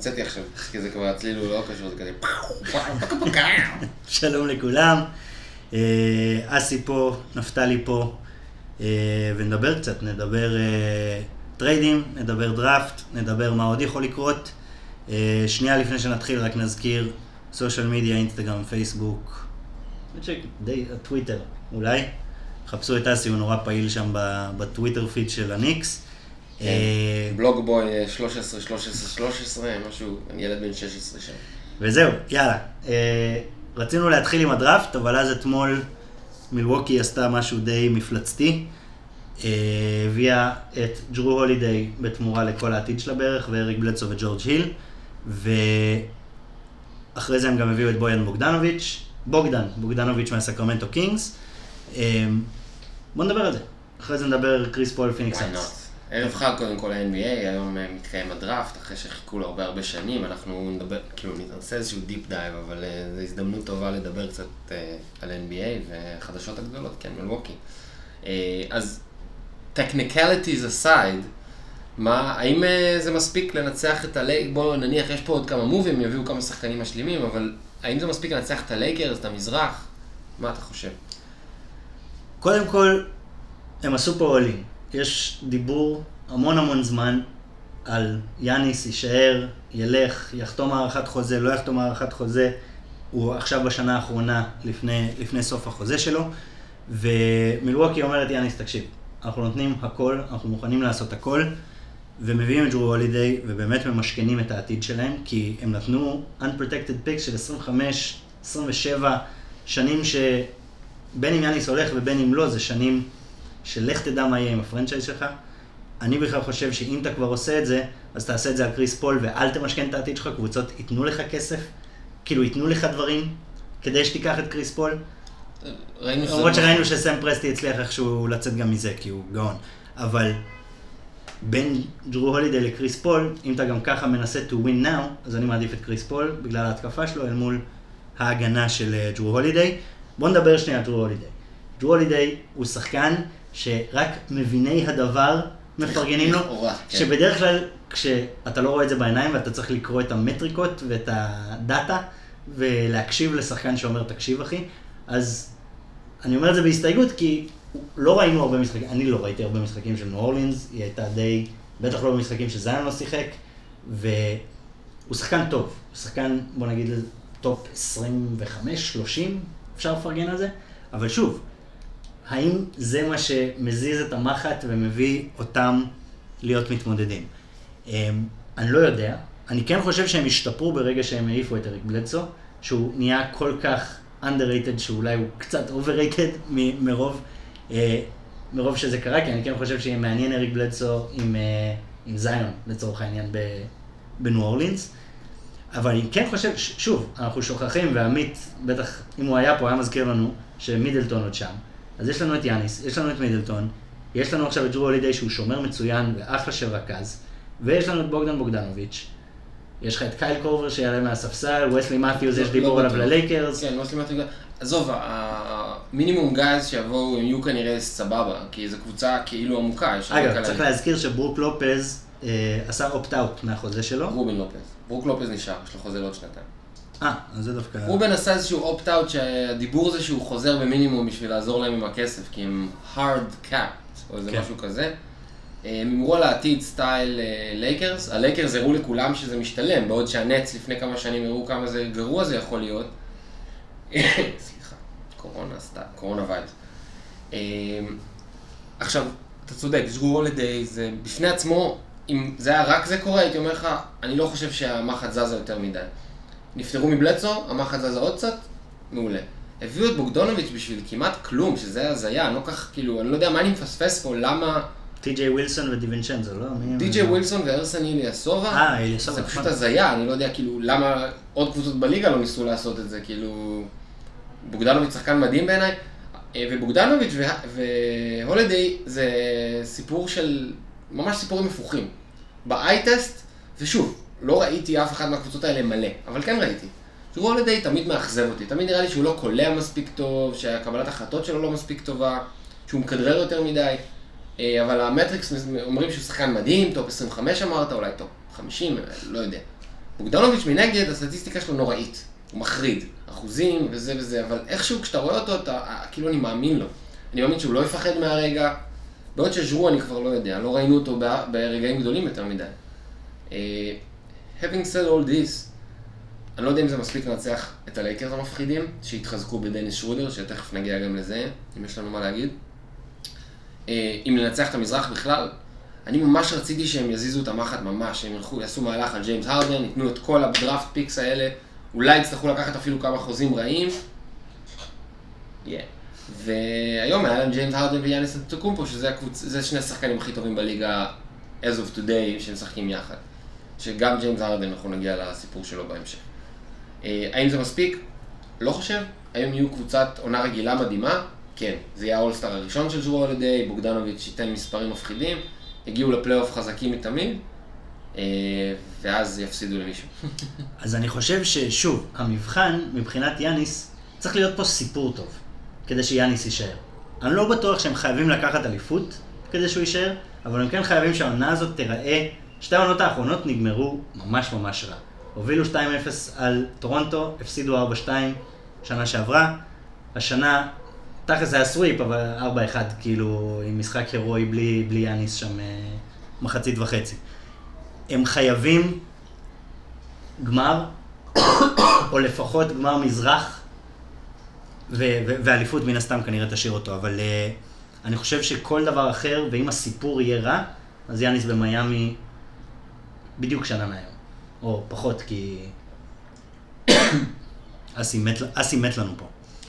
המצאתי עכשיו, כי זה כבר הצליל הוא לא קשור, זה כזה שלום לכולם, אה, אסי פה, נפתלי פה, אה, ונדבר קצת, נדבר אה, טריידים, נדבר דראפט, נדבר מה עוד יכול לקרות. שנייה לפני שנתחיל, רק נזכיר, social media, אינסטגרם, פייסבוק, טוויטר, אולי. חפשו את אסי, הוא נורא פעיל שם בטוויטר פיד של הניקס. כן. אה, בלוג בוי 13, 13, 13, משהו, אני ילד בן 16 שם. וזהו, יאללה. אה, רצינו להתחיל עם הדראפט, אבל אז אתמול מילווקי עשתה משהו די מפלצתי. אה, הביאה את ג'רו הולידיי בתמורה לכל העתיד שלה בערך, ואריק בלדסו וג'ורג' היל. ואחרי זה הם גם הביאו את בויאן בוגדנוביץ', בוגדן, בוגדנוביץ' מהסקרמנטו קינגס. אה, בוא נדבר על זה. אחרי זה נדבר קריס פול פיניקס סאנס. Why not? ערב חג קודם כל ה-NBA, היום אה, מתקיים הדראפט, אחרי שחיכו לו הרבה הרבה שנים, אנחנו נדבר, כאילו נעשה איזשהו deep dive, אבל אה, זו הזדמנות טובה לדבר קצת אה, על NBA והחדשות הגדולות, כן, מילווקי. אה, אז technicalities aside, מה, האם אה, זה מספיק לנצח את הלייקרס, בואו נניח, יש פה עוד כמה מובים, יביאו כמה שחקנים משלימים, אבל האם זה מספיק לנצח את הלייקרס, את המזרח? מה אתה חושב? קודם כל, הם עשו פה עולים. יש דיבור המון המון זמן על יאניס יישאר, ילך, יחתום הארכת חוזה, לא יחתום הארכת חוזה. הוא עכשיו בשנה האחרונה לפני, לפני סוף החוזה שלו. ומילווקי אומרת, יאניס, תקשיב, אנחנו נותנים הכל, אנחנו מוכנים לעשות הכל, ומביאים את ג'רו הולידיי, ובאמת ממשכנים את העתיד שלהם, כי הם נתנו unprotected pick של 25, 27 שנים שבין אם יאניס הולך ובין אם לא, זה שנים שלך תדע מה יהיה עם ה franchise שלך. אני בכלל חושב שאם אתה כבר עושה את זה, אז תעשה את זה על קריס פול ואל תמשכן את העתיד שלך, קבוצות ייתנו לך כסף, כאילו ייתנו לך דברים כדי שתיקח את קריס פול. למרות שראינו שסם פרסטי הצליח איכשהו לצאת גם מזה, כי הוא גאון. אבל בין ג'רו הולידי לקריס פול, אם אתה גם ככה מנסה to win now, אז אני מעדיף את קריס פול בגלל ההתקפה שלו אל מול ההגנה של אה, ג'רו הולידי. בוא נדבר שנייה על ג'רו הולידי. ג'רו הולידי הוא שחקן שרק מביני הדבר מפרגנים לו, כן. שבדרך כלל כשאתה לא רואה את זה בעיניים ואתה צריך לקרוא את המטריקות ואת הדאטה ולהקשיב לשחקן שאומר תקשיב אחי, אז אני אומר את זה בהסתייגות כי לא ראינו הרבה משחקים, אני לא ראיתי הרבה משחקים של ניו אורלינס, היא הייתה די, בטח לא במשחקים שזיון לא שיחק, והוא שחקן טוב, הוא שחקן בוא נגיד top 25-30, אפשר לפרגן על זה, אבל שוב, האם זה מה שמזיז את המחט ומביא אותם להיות מתמודדים? אמ, אני לא יודע, אני כן חושב שהם השתפרו ברגע שהם העיפו את אריק בלדסו, שהוא נהיה כל כך underrated שאולי הוא קצת overrated מ- מרוב, אה, מרוב שזה קרה, כי אני כן חושב שיהיה מעניין אריק בלדסו עם, אה, עם זיון לצורך העניין בניו אורלינס. אבל אני כן חושב, ש- שוב, אנחנו שוכחים, ועמית, בטח אם הוא היה פה, היה מזכיר לנו שמידלטון עוד שם. אז יש לנו את יאניס, יש לנו את מידלטון, יש לנו עכשיו את ג'רו הולידי שהוא שומר מצוין ואחלה של רכז, ויש לנו את בוגדן בוגדנוביץ'. יש לך את קייל קורבר שיעלה מהספסל, וסלי מתיוס, יש לא- דיבור לא עליו. ללייקרס. כן, סלימתי גם. עזוב, המינימום גייז שיבואו, הם יהיו כנראה סבבה, כי זו קבוצה כאילו עמוקה, אגב, צריך להזכיר שברוק לופז אה, עשה opt-out מהחוזה שלו. רובין לופז. ברוק לופז נשאר, יש לו חוזה לעוד שנתיים. אה, אז זה דווקא... רובין עשה איזשהו opt-out שהדיבור זה שהוא חוזר במינימום בשביל לעזור להם עם הכסף, כי הם hard capped, או איזה כן. משהו כזה. הם הימרו על העתיד style אה, לייקרס, הלייקרס הראו לכולם שזה משתלם, בעוד שהנץ לפני כמה שנים הראו כמה זה גרוע זה יכול להיות. סליחה, קורונה סתם, קורונה vibes. אה, עכשיו, אתה צודק, ג'רו הולדיי זה בפני עצמו, אם זה היה רק זה קורה, הייתי אומר לך, אני לא חושב שהמחט זזה יותר מדי. נפטרו מבלצו, המחט זזה עוד קצת, מעולה. הביאו את בוגדונוביץ' בשביל כמעט כלום, שזה הזיה, אני לא כך, כאילו, אני לא יודע מה אני מפספס פה, למה טי.ג'יי ווילסון ודיווינצ'נזו, לא? די.ג'יי ווילסון וארסן איליאסובה, אה, איליאסובה, זה פשוט נכון. הזיה, אני לא יודע כאילו למה עוד קבוצות בליגה לא ניסו לעשות את זה, כאילו... בוגדנוביץ' שחקן מדהים בעיניי, אה, ובוגדנוביץ' וה- והולדיי זה סיפור של, ממש סיפורים הפוכים. ב eye test, ושוב, לא ראיתי אף אחת מהקבוצות האלה מלא, אבל כן ראיתי. ג'רו הולדיי תמיד מאכזב אותי, תמיד נראה לי שהוא לא קולע מספיק טוב, שהקבלת החלטות שלו לא מספיק טובה, שהוא מכדרר יותר מדי, אה, אבל ה metrics אומרים שהוא שחקן מדהים, top 25 אמרת, אולי top 50, לא יודע. בוגדנוביץ' מנגד, הסטטיסטיקה שלו נוראית. הוא מחריד. אחוזים וזה וזה, אבל איכשהו כשאתה רואה אותו, אתה, כאילו אני מאמין לו. אני מאמין שהוא לא יפחד מהרגע. בעוד שז'רו אני כבר לא יודע, לא ראינו אותו ברגעים גדולים יותר מדי. Having said all this, אני לא יודע אם זה מספיק לנצח את הלייקרס המפחידים, שהתחזקו בדניס שרודר, שתכף נגיע גם לזה, אם יש לנו מה להגיד. Uh, אם לנצח את המזרח בכלל, אני ממש רציתי שהם יזיזו את המחט ממש, שהם ילכו, יעשו מהלך על ג'יימס הרדן, ייתנו את כל ה draft picks האלה, אולי יצטרכו לקחת אפילו כמה חוזים רעים. Yeah. והיום היה להם ג'יימס הרדן ויאניס אנטוקומפו, שזה הקבוצ... שני השחקנים הכי טובים בליגה as of today שמשחקים יחד. שגם ג'יימס הרדן, אנחנו נגיע לסיפור שלו בהמשך. אה, האם זה מספיק? לא חושב. האם יהיו קבוצת עונה רגילה מדהימה? כן. זה יהיה האולסטאר הראשון של ג'רו הלידי, בוגדנוביץ' ייתן מספרים מפחידים, יגיעו לפלייאוף חזקים מתמיד, אה, ואז יפסידו למישהו. אז אני חושב ששוב, המבחן מבחינת יאניס, צריך להיות פה סיפור טוב, כדי שיאניס יישאר. אני לא בטוח שהם חייבים לקחת אליפות כדי שהוא יישאר, אבל הם כן חייבים שהעונה הזאת תיראה, שתי העונות האחרונות נגמרו ממש ממש רע. הובילו 2-0 על טורונטו, הפסידו 4-2 שנה שעברה. השנה, תכל'ס זה היה סוויפ, אבל 4-1 כאילו עם משחק הירואי בלי, בלי יאניס שם אה, מחצית וחצי. הם חייבים גמר, או לפחות גמר מזרח, ואליפות מן הסתם כנראה תשאיר אותו, אבל uh, אני חושב שכל דבר אחר, ואם הסיפור יהיה רע, אז יאניס במיאמי בדיוק שנה מהיום. או פחות, כי אסי מת, אסי מת לנו פה.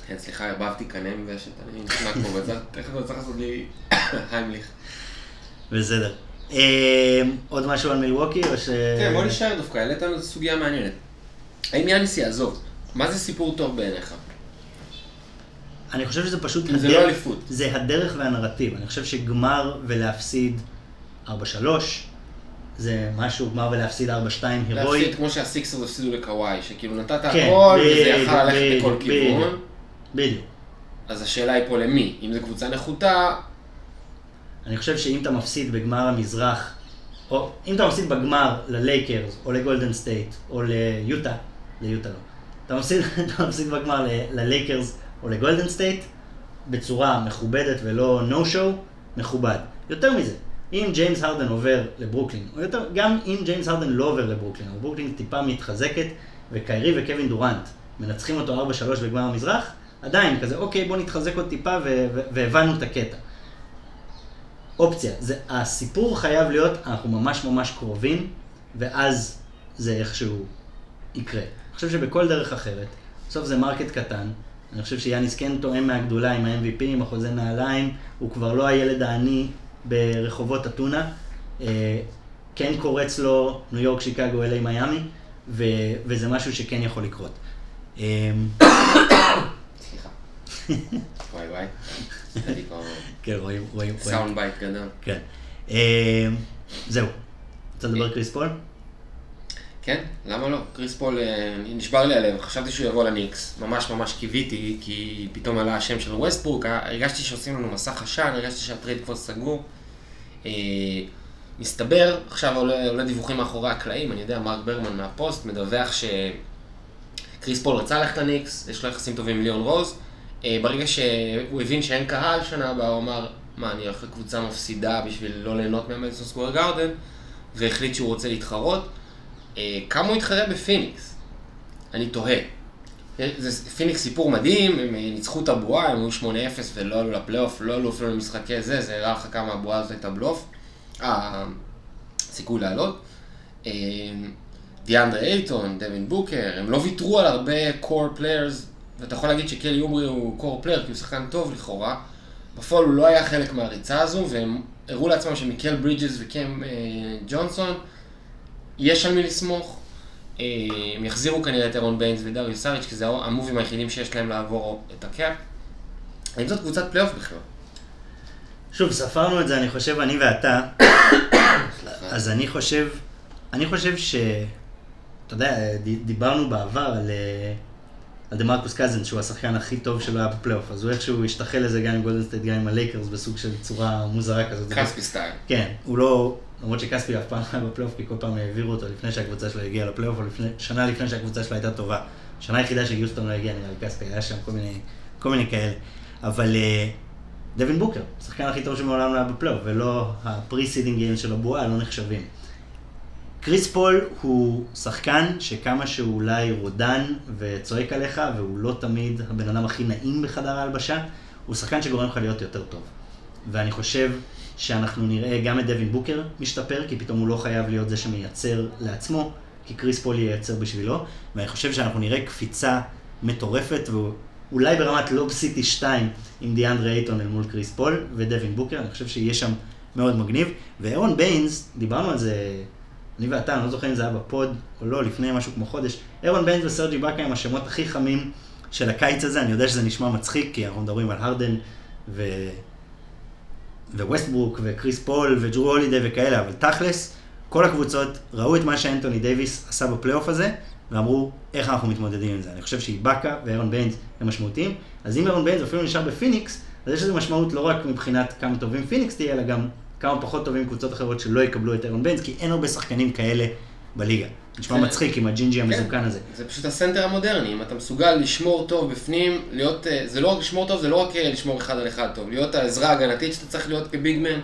כן, סליחה, ערבבתי קנם ושת, אני נכנע כמו בצד, תכף אני צריך לעשות לי היימליך. בסדר. אה, עוד משהו על מילווקי או ש... כן, בוא נשאר דווקא, העלית לנו סוגיה מעניינת. האם יאניס יעזוב? מה זה סיפור טוב בעיניך? אני חושב שזה פשוט... זה לא אליפות. זה הדרך והנרטיב. אני חושב שגמר ולהפסיד 4-3, זה משהו, גמר ולהפסיד 4-2 הירואי. להפסיד כמו שהסיקסרס הפסידו לקוואי, שכאילו נתת כן, הכל וזה יכל ללכת לכל כיוון. בדיוק. אז השאלה היא פה למי? אם זו קבוצה נחותה, אני חושב שאם אתה מפסיד בגמר המזרח, או אם אתה מפסיד בגמר ללייקרס, או לגולדן סטייט, או ליוטה, ליוטה לא, אתה מפסיד, אתה מפסיד בגמר ללייקרס או לגולדן סטייט, בצורה מכובדת ולא no show, מכובד. יותר מזה, אם ג'יימס הרדן עובר לברוקלין, או יותר, גם אם ג'יימס הרדן לא עובר לברוקלין, אבל ברוקלין טיפה מתחזקת, וקיירי וקווין דורנט מנצחים אותו 4-3 בגמר המזרח, עדיין כזה, אוקיי, בוא נתחזק עוד טיפה, והבנו את הקטע. אופציה. זה, הסיפור חייב להיות, אנחנו ממש ממש קרובים, ואז זה איכשהו יקרה. אני חושב שבכל דרך אחרת, בסוף זה market קטן, אני חושב שיאניס כן טועם מהגדולה עם ה-MVP, עם החוזה נעליים, הוא כבר לא הילד העני ברחובות אתונה. אה, כן קורץ לו ניו יורק, שיקגו, אליי, מיאמי, וזה משהו שכן יכול לקרות. אה, סליחה. וואי וואי. כן, רואים, רואים. sound bite גדול. כן. אה, זהו. רוצה לדבר אה, קריס פול? כן, למה לא? קריס פול, אה, נשבר לי הלב, חשבתי שהוא יבוא לניקס, ממש ממש קיוויתי, כי פתאום עלה השם של ווסטברוק, הרגשתי שעושים לנו מסך עשן, הרגשתי שה trade כבר סגור. מסתבר, עכשיו עולה, עולה דיווחים מאחורי הקלעים, אני יודע, מרק ברמן מהפוסט מדווח שקריס פול רצה ללכת לניקס, יש לו יחסים טובים עם ליאון רוז, אה, ברגע שהוא הבין שאין קהל שנה הבאה, הוא אמר, מה, אני הולך לקבוצה מפסידה בשביל לא ליהנות מהמדיסון סקוור גארדן, והחליט שהוא רוצה להתחרות. אה, כמה הוא התחרה בפיניקס? אני תוהה. אה, זה פיניקס סיפור מדהים, הם ניצחו את הבועה, הם היו 8-0 ולא עלו לפלייאוף, לא עלו אפילו למשחקי זה, זה הראה לך כמה הבועה הזאת הייתה בלוף. הסיכוי לעלות. דיאנדרה אייטון, דווין בוקר, הם לא ויתרו על הרבה core players ואתה יכול להגיד שקלי אוברה הוא core player, כי הוא שחקן טוב לכאורה. בפועל הוא לא היה חלק מהריצה הזו, והם הראו לעצמם שמיקל ברידג'ס וקאם אה, ג'ונסון, יש על מי לסמוך. אה, הם יחזירו כנראה את אירון ביינס ודריו סאריץ', כי זה המובים היחידים שיש להם לעבור את ה cap. האם זאת קבוצת פלייאוף בכלל? שוב, ספרנו את זה, אני חושב, אני ואתה. אז אני חושב, אני חושב ש... אתה יודע, דיברנו בעבר על... אה, על דמרקוס קאזנס, שהוא השחקן הכי טוב שלו היה בפלייאוף, אז הוא איכשהו השתחל לזה גם עם גולדן סטייט, גם עם הלייקרס, בסוג של צורה מוזרה כזאת. כספי style. כן, הוא לא, למרות שכספי אף פעם לא היה בפלייאוף, כי כל פעם העבירו אותו לפני שהקבוצה שלו הגיעה לפלייאוף, או לפני, שנה לפני שהקבוצה שלו הייתה טובה. שנה היחידה שיוסטון לא הגיע, נראה לי כספי, היה שם כל מיני, כל מיני כאלה. אבל אה, דווין בוקר, השחקן הכי טוב שמעולם לא היה בפלייאוף, ולא ה pre seeding game של הבועה, לא נחשבים. קריס פול הוא שחקן שכמה שהוא אולי רודן וצועק עליך, והוא לא תמיד הבן אדם הכי נעים בחדר ההלבשה, הוא שחקן שגורם לך להיות יותר טוב. ואני חושב שאנחנו נראה גם את דווין בוקר משתפר, כי פתאום הוא לא חייב להיות זה שמייצר לעצמו, כי קריס פול ייצר בשבילו, ואני חושב שאנחנו נראה קפיצה מטורפת, ואולי ברמת Lob City 2 עם דיאנדרי אייטון אל מול קריס פול ודווין בוקר, אני חושב שיהיה שם מאוד מגניב. ואירון ביינס, דיברנו על זה, אני ואתה, אני לא זוכר אם זה היה ב pod או לא, לפני משהו כמו חודש, אירון ביינס וסרג' איבאקה הם השמות הכי חמים של הקיץ הזה, אני יודע שזה נשמע מצחיק, כי אנחנו מדברים על הרדן ו... ווסטברוק וקריס פול וג'רו הולידי וכאלה, אבל תכלס, כל הקבוצות ראו את מה שאנטוני דייוויס עשה בפלייאוף הזה, ואמרו, איך אנחנו מתמודדים עם זה. אני חושב שאיבאקה ואירון ביינס הם משמעותיים, אז אם אירון ביינס אפילו נשאר בפיניקס, אז יש לזה משמעות לא רק מבחינת כמה טובים פיניקס תהיה, אלא גם כמה פחות טובים קבוצות אחרות שלא יקבלו את אירון ביינס, כי אין הרבה שחקנים כאלה בליגה. נשמע כן. מצחיק עם הג'ינג'י המזוקן הזה. זה פשוט הסנטר המודרני, אם אתה מסוגל לשמור טוב בפנים, להיות, אה, זה לא רק לשמור טוב, זה לא רק אה, לשמור אחד על אחד טוב, להיות העזרה ההגנתית שאתה צריך להיות כ big man,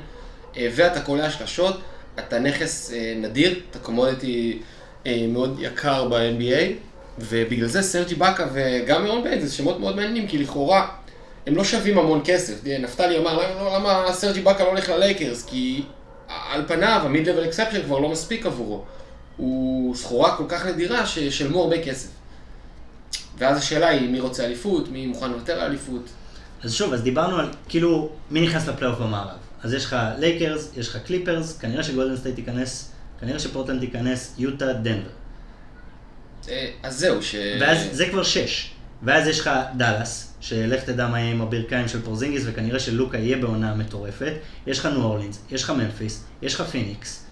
אה, ואתה קולע שלשות, אתה נכס נדיר, אתה commodity מאוד יקר ב-NBA, ובגלל זה סרג' איבאקה וגם אירון ביינס זה שמות מאוד מעניינים, כי לכאורה הם לא שווים המון כסף. נפתלי אמר, למה, למה סרג' איבאקה לא הולך ללייקרס? כי על פניו ה mid-level exception כבר לא מספיק עבורו. הוא סחורה כל כך נדירה שישלמו הרבה כסף. ואז השאלה היא מי רוצה אליפות, מי מוכן לוותר על אליפות. אז שוב, אז דיברנו על כאילו מי נכנס לפלייאוף במערב. אז יש לך לייקרס, יש לך קליפרס, כנראה שגולדן סטייט תיכנס, כנראה שפורטלנד תיכנס, יוטה, דנבר. אה, אז זהו, ש... ואז זה כבר שש. ואז יש לך דאלאס, שלך תדע מה יהיה עם הברכיים של פורזינגיס, וכנראה שלוקה יהיה בעונה מטורפת. יש לך ניו אורלינס, יש לך ממפיס, יש לך פיניקס.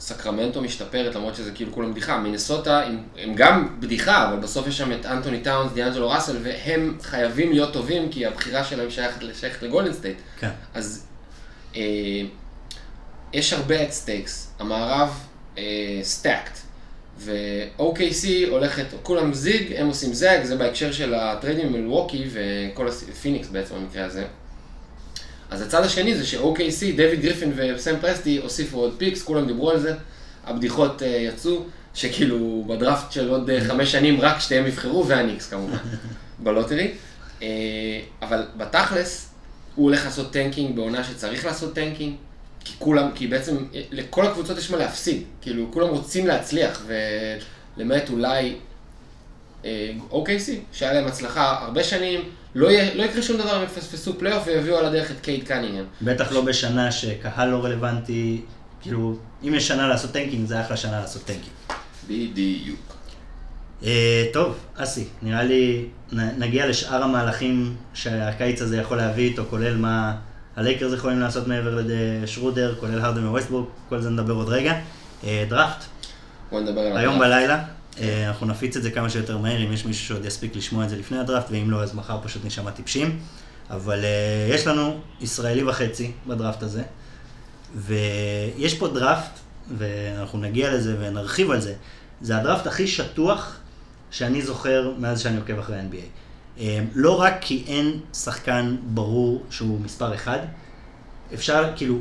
סקרמנטו משתפרת, למרות שזה כאילו כולם בדיחה. מינסוטה הם, הם גם בדיחה, אבל בסוף יש שם את אנטוני טאונס, דיאנג'לו ראסל, והם חייבים להיות טובים, כי הבחירה שלהם שייכת, שייכת לגולדן סטייט. כן. אז אה, יש הרבה at stakes. המערב stacked. ו-OKC הולכת, כולם zig, הם עושים zag, זה בהקשר של הטריידים מילווקי וכל הפיניקס בעצם במקרה הזה. אז הצד השני זה ש-OKC, דויד גריפין וסם פרסטי הוסיפו עוד picks, כולם דיברו על זה, הבדיחות אה, יצאו, שכאילו בדראפט של עוד אה, חמש שנים רק שתיהם יבחרו, והניקס כמובן, ב lottery. אה, אבל בתכלס, הוא הולך לעשות tanking בעונה שצריך לעשות tanking, כי כולם, כי בעצם לכל הקבוצות יש מה להפסיד, כאילו כולם רוצים להצליח, ולמעט אולי אה, OKC, שהיה להם הצלחה הרבה שנים, לא, יהיה, לא יקרה שום דבר אם יפספסו פלייאוף ויביאו על הדרך את קייד קנינגהם. בטח לא בשנה שקהל לא רלוונטי, כאילו, אם יש שנה לעשות tanking, זה אחלה שנה לעשות tanking. בדיוק. אה, טוב, אסי, נראה לי נ, נגיע לשאר המהלכים שהקיץ הזה יכול להביא איתו, כולל מה הלייקרס יכולים לעשות מעבר לשרודר, כולל הארדן וווסטברוק, כל זה נדבר עוד רגע. אה, דראפט, בוא נדבר על היום הדראפט. בלילה, אה, אנחנו נפיץ את זה כמה שיותר מהר, אם יש מישהו שעוד יספיק לשמוע את זה לפני הדראפט, ואם לא, אז מחר פשוט נשמע טיפשים. אבל אה, יש לנו ישראלי וחצי בדראפט הזה, ויש פה דראפט, ואנחנו נגיע לזה ונרחיב על זה, זה הדראפט הכי שטוח שאני זוכר מאז שאני עוקב אחרי ה-NBA. אה, לא רק כי אין שחקן ברור שהוא מספר אחד, אפשר, כאילו,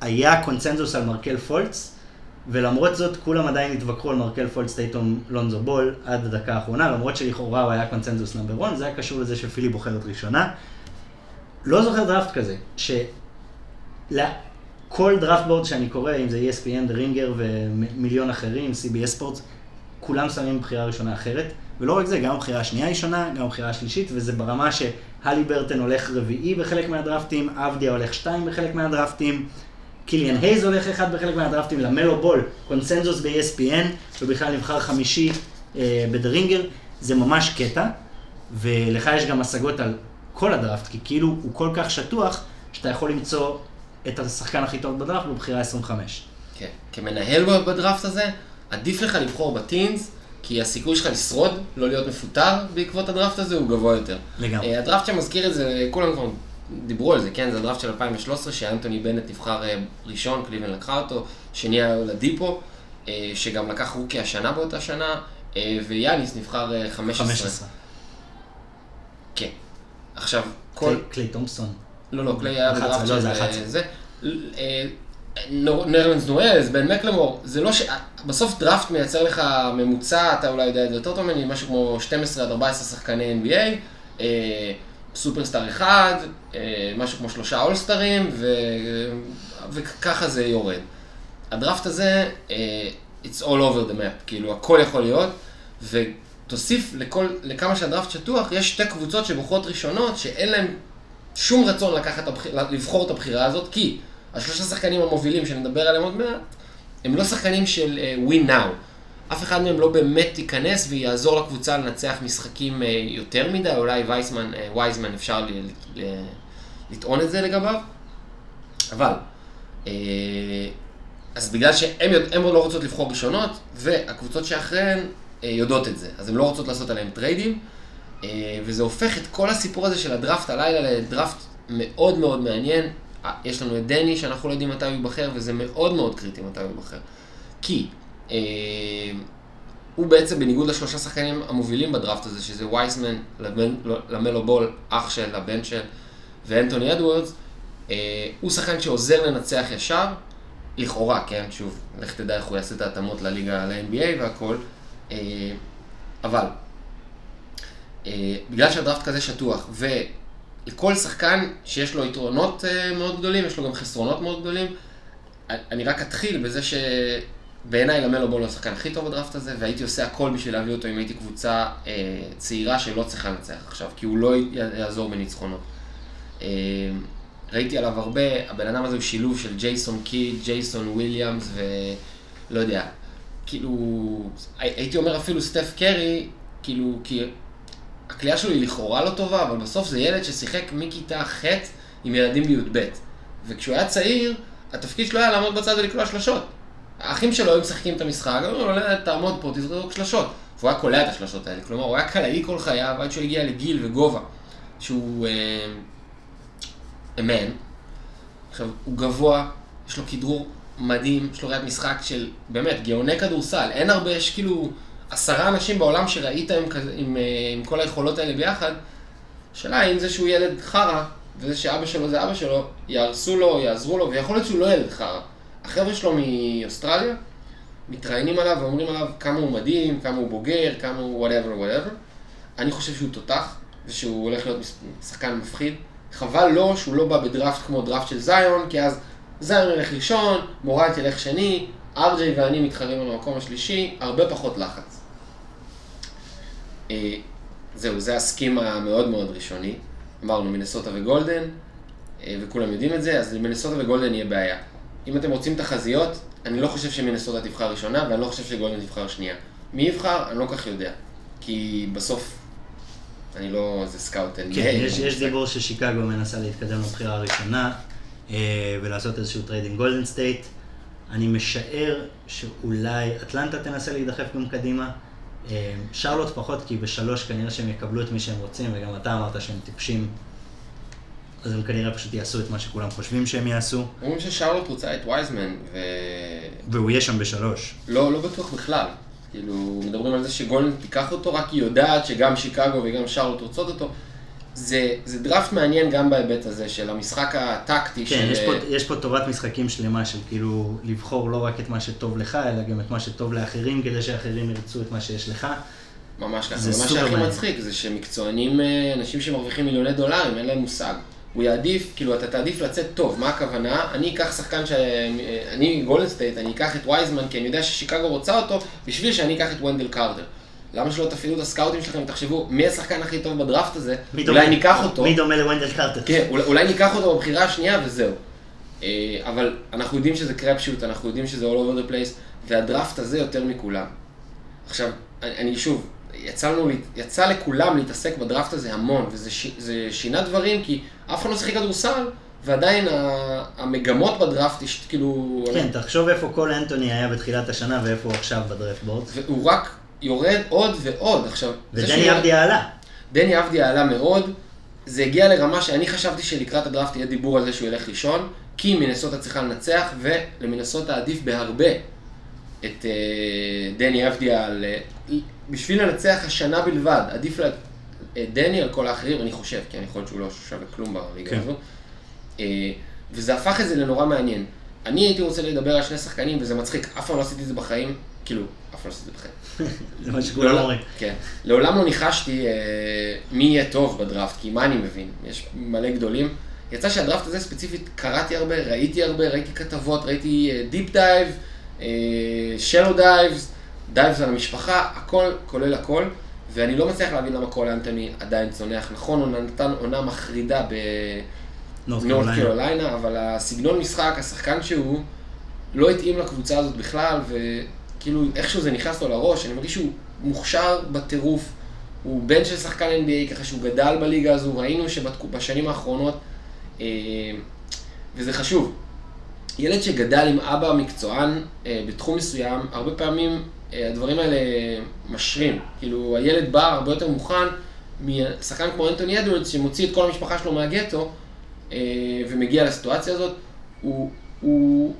היה קונצנזוס על מרקל פולץ, ולמרות זאת כולם עדיין התווכחו על מרקל פולץ טייטום לונזו בול עד הדקה האחרונה, למרות שלכאורה הוא היה קונצנזוס נאמבר 1, זה היה קשור לזה שפילי בוחרת ראשונה. לא זוכר דראפט כזה, שלכל דראפט בורד שאני קורא, אם זה ESPN, The Ringer ומיליון אחרים, CBS ספורטס, כולם שמים בחירה ראשונה אחרת, ולא רק זה, גם הבחירה השנייה היא שונה, גם הבחירה השלישית, וזה ברמה שהלי ברטן הולך רביעי בחלק מהדראפטים, אבדיה הולך שתיים בחלק מהדראפטים, קיליאן הייז הולך אחד בחלק מהדראפטים, למלו בול, קונסנזוס ב-ESPN, שבכלל נבחר חמישי אה, בדרינגר, זה ממש קטע, ולך יש גם השגות על כל הדראפט, כי כאילו הוא כל כך שטוח, שאתה יכול למצוא את השחקן הכי טוב בדראפט בבחירה 25. כן. כמנהל בדראפט הזה, עדיף לך לבחור בטינס, כי הסיכוי שלך לשרוד, לא להיות מפוטר בעקבות הדראפט הזה, הוא גבוה יותר. לגמרי. אה, הדראפט שמזכיר את זה, כולם כבר דיברו על זה, כן? זה הדראפט של 2013, שאנטוני בנט נבחר אה, ראשון, קליבן לקחה אותו, שני היה לדיפו, אה, שגם לקח רוקי השנה באותה שנה, אה, ויאניס נבחר אה, 15. 15. כן. עכשיו, כל... קליי- תומפסון. לא, לא, קליי היה 11, בדראפט לא, של זה 11. זה. נו- נרלנס נואלס, בן מקלמור, זה לא ש... בסוף דראפט מייצר לך ממוצע, אתה אולי יודע את זה יותר טוב ממני, משהו כמו 12 עד 14 שחקני NBA, סופרסטאר אחד, אה, משהו כמו שלושה אולסטרים, ו... וככה זה יורד. הדראפט הזה, אה, it's all over the map, כאילו הכל יכול להיות, ותוסיף לכל, לכמה שהדראפט שטוח, יש שתי קבוצות שבוחרות ראשונות, שאין להן שום רצון לקחת, הבחיר, לבחור את הבחירה הזאת, כי השלושה שחקנים המובילים שנדבר עליהם עוד מעט, הם לא שחקנים של uh, win now. אף אחד מהם לא באמת ייכנס ויעזור לקבוצה לנצח משחקים uh, יותר מדי, אולי וייסמן, uh, וייזמן אפשר ל, ל, לטעון את זה לגביו, אבל, אה, אז בגלל שהן לא רוצות לבחור ראשונות, והקבוצות שאחריהן יודעות את זה, אז הן לא רוצות לעשות עליהן טריידים, אה, וזה הופך את כל הסיפור הזה של הדראפט הלילה לדראפט מאוד מאוד מעניין. אה, יש לנו את דני, שאנחנו לא יודעים מתי הוא ייבחר, וזה מאוד מאוד קריטי מתי הוא ייבחר. כי אה, הוא בעצם, בניגוד לשלושה שחקנים המובילים בדראפט הזה, שזה וייסמן, לבן- למלו בול, אח של הבן של, ואנטוני אדוורדס, אה, הוא שחקן שעוזר לנצח ישר, לכאורה, כן, שוב, לך תדע איך הוא יעשה את ההתאמות לליגה, ל-NBA והכל, אה, אבל אה, בגלל שהדראפט כזה שטוח, ולכל שחקן שיש לו יתרונות אה, מאוד גדולים, יש לו גם חסרונות מאוד גדולים, אני רק אתחיל בזה שבעיניי למלו בול הוא השחקן הכי טוב בדראפט הזה, והייתי עושה הכל בשביל להביא אותו אם הייתי קבוצה אה, צעירה שלא צריכה לנצח עכשיו, כי הוא לא יעזור בניצחונות. אה, ראיתי עליו הרבה, הבן אדם הזה הוא שילוב של ג'ייסון קיד, ג'ייסון וויליאמס ולא יודע, כאילו, הי- הייתי אומר אפילו סטף קרי, כאילו, כי הקליעה שלו היא לכאורה לא טובה, אבל בסוף זה ילד ששיחק מכיתה ח' עם ילדים בי"ב. וכשהוא היה צעיר, התפקיד שלו היה לעמוד בצד ולקלוע שלשות. האחים שלו היו משחקים את המשחק, אמרו לו, "לא, תעמוד פה, תזרוק שלשות. והוא היה קולע את השלשות האלה. כלומר, הוא היה קלעי כל חייו עד שהוא הגיע לגיל וגובה. שהוא אה, אמן. עכשיו, הוא גבוה, יש לו כדרור מדהים, יש לו ראיית משחק של, באמת, גאוני כדורסל. אין הרבה, יש כאילו עשרה אנשים בעולם שראית עם, עם, אה, עם כל היכולות האלה ביחד. השאלה אם זה שהוא ילד חרא, וזה שאבא שלו זה אבא שלו, יהרסו לו, יעזרו לו, ויכול להיות שהוא לא ילד חרא. החבר'ה שלו מאוסטרליה מתראיינים עליו ואומרים עליו כמה הוא מדהים, כמה הוא בוגר, כמה הוא whatever whatever. אני חושב שהוא תותח, ושהוא הולך להיות שחקן מפחיד. חבל לו שהוא לא בא בדראפט כמו דראפט של זיון, כי אז זיון ילך ראשון, מורייט ילך שני, ארג'יי ואני מתחרים על המקום השלישי, הרבה פחות לחץ. אה, זהו, זה הסכים המאוד מאוד ראשוני. אמרנו מינסוטה וגולדן, אה, וכולם יודעים את זה, אז למינסוטה וגולדן יהיה בעיה. אם אתם רוצים תחזיות, אני לא חושב שמינסוטה תבחר ראשונה, ואני לא חושב שגולדן תבחר שנייה. מי יבחר? אני לא כל כך יודע. כי בסוף, אני לא איזה סקאוט. כן, יש, יש. דיבור ששיקגו מנסה להתקדם לבחירה הראשונה אה, ולעשות איזשהו טרייד עם גולדן סטייט. אני משער שאולי אטלנטה תנסה להידחף גם קדימה. אה, שרלוט פחות, כי בשלוש כנראה שהם יקבלו את מי שהם רוצים, וגם אתה אמרת שהם טיפשים. אז הם כנראה פשוט יעשו את מה שכולם חושבים שהם יעשו, אומרים ששרלוט רוצה את וייזמן, ו... והוא יהיה שם בשלוש. לא, לא בטוח בכלל. כאילו, מדברים על זה שגולדן תיקח אותו, רק היא יודעת שגם שיקגו וגם שרלוט רוצות אותו. זה, זה דראפט מעניין גם בהיבט הזה של המשחק הטקטי כן, של... יש פה, יש פה תורת משחקים שלמה של כאילו לבחור לא רק את מה שטוב לך, אלא גם את מה שטוב לאחרים, כדי שאחרים ירצו את מה שיש לך. ממש ככה. זה ומה סופר שהכי. מצחיק זה שמקצוענים, אה, אנשים שמרוויחים מיליוני דולרים, אין להם מושג. הוא יעדיף, כאילו, אתה תעדיף לצאת טוב, מה הכוונה? אני אקח שחקן ש... אני גולדן סטייט, אני אקח את וייזמן, כי אני יודע ששיקגו רוצה אותו, בשביל שאני אקח את וונדל קארטר. למה שלא תפעילו את הסקאוטים שלכם ותחשבו מי השחקן הכי טוב בדראפט הזה, אולי ניקח אותו. מי דומה לוונדל קרטר? כן, אולי, אולי ניקח אותו בבחירה השנייה וזהו. אה, אבל אנחנו יודעים שזה crapshoot, אנחנו יודעים שזה all over the place, והדראפט הזה יותר מכולם. עכשיו, אני, אני שוב, יצא, לנו, יצא לכולם להתעסק בדראפט הזה המון, וזה ש, שינה דברים, כי אף אחד לא שיחק כדורסל, ועדיין המגמות בדראפט, כאילו... כן, תחשוב איפה כל אנטוני היה בתחילת השנה ואיפה הוא עכשיו בדרפט בורד. והוא רק יורד עוד ועוד. עכשיו, ודני אבדיה עלה. דני אבדיה עלה מאוד, זה הגיע לרמה שאני חשבתי שלקראת הדראפט יהיה דיבור על זה שהוא ילך לישון, כי מינסוטה צריכה לנצח, ולמינסוטה עדיף בהרבה את אה, דני אבדיה על... אה, בשביל לנצח השנה בלבד, עדיף לה, דני על כל האחרים, אני חושב, כי אני חושב שהוא לא שווה כלום בליגה כן. הזו. אה, וזה הפך את זה לנורא מעניין. אני הייתי רוצה לדבר על שני שחקנים, וזה מצחיק, אף פעם לא עשיתי את זה בחיים, כאילו, אף פעם לא עשיתי את זה בחיים. זה מה שכולם אומרים. כן. לעולם לא ניחשתי אה, מי יהיה טוב בדראפט, כי מה אני מבין? יש מלא גדולים. יצא שהדראפט הזה ספציפית, קראתי הרבה, ראיתי הרבה, ראיתי כתבות, ראיתי deep dive, שלו dives, dives על המשפחה, הכל, כולל הכל, ואני לא מצליח להבין למה קול אנטוני עדיין צונח. נכון, הוא נתן עונה מחרידה בנורת קרוליינה. אבל הסגנון משחק, השחקן שהוא, לא התאים לקבוצה הזאת בכלל, וכאילו איכשהו זה נכנס לו לראש, אני מרגיש שהוא מוכשר בטירוף. הוא בן של שחקן NBA, ככה שהוא גדל בליגה הזו, ראינו שבשנים האחרונות, אה, וזה חשוב, ילד שגדל עם אבא מקצוען אה, בתחום מסוים, הרבה פעמים הדברים האלה משרים. כאילו, הילד בא הרבה יותר מוכן משחקן כמו אנטוני אדוארדס, שמוציא את כל המשפחה שלו מהגטו, אה, ומגיע לסיטואציה הזאת. הוא, הוא,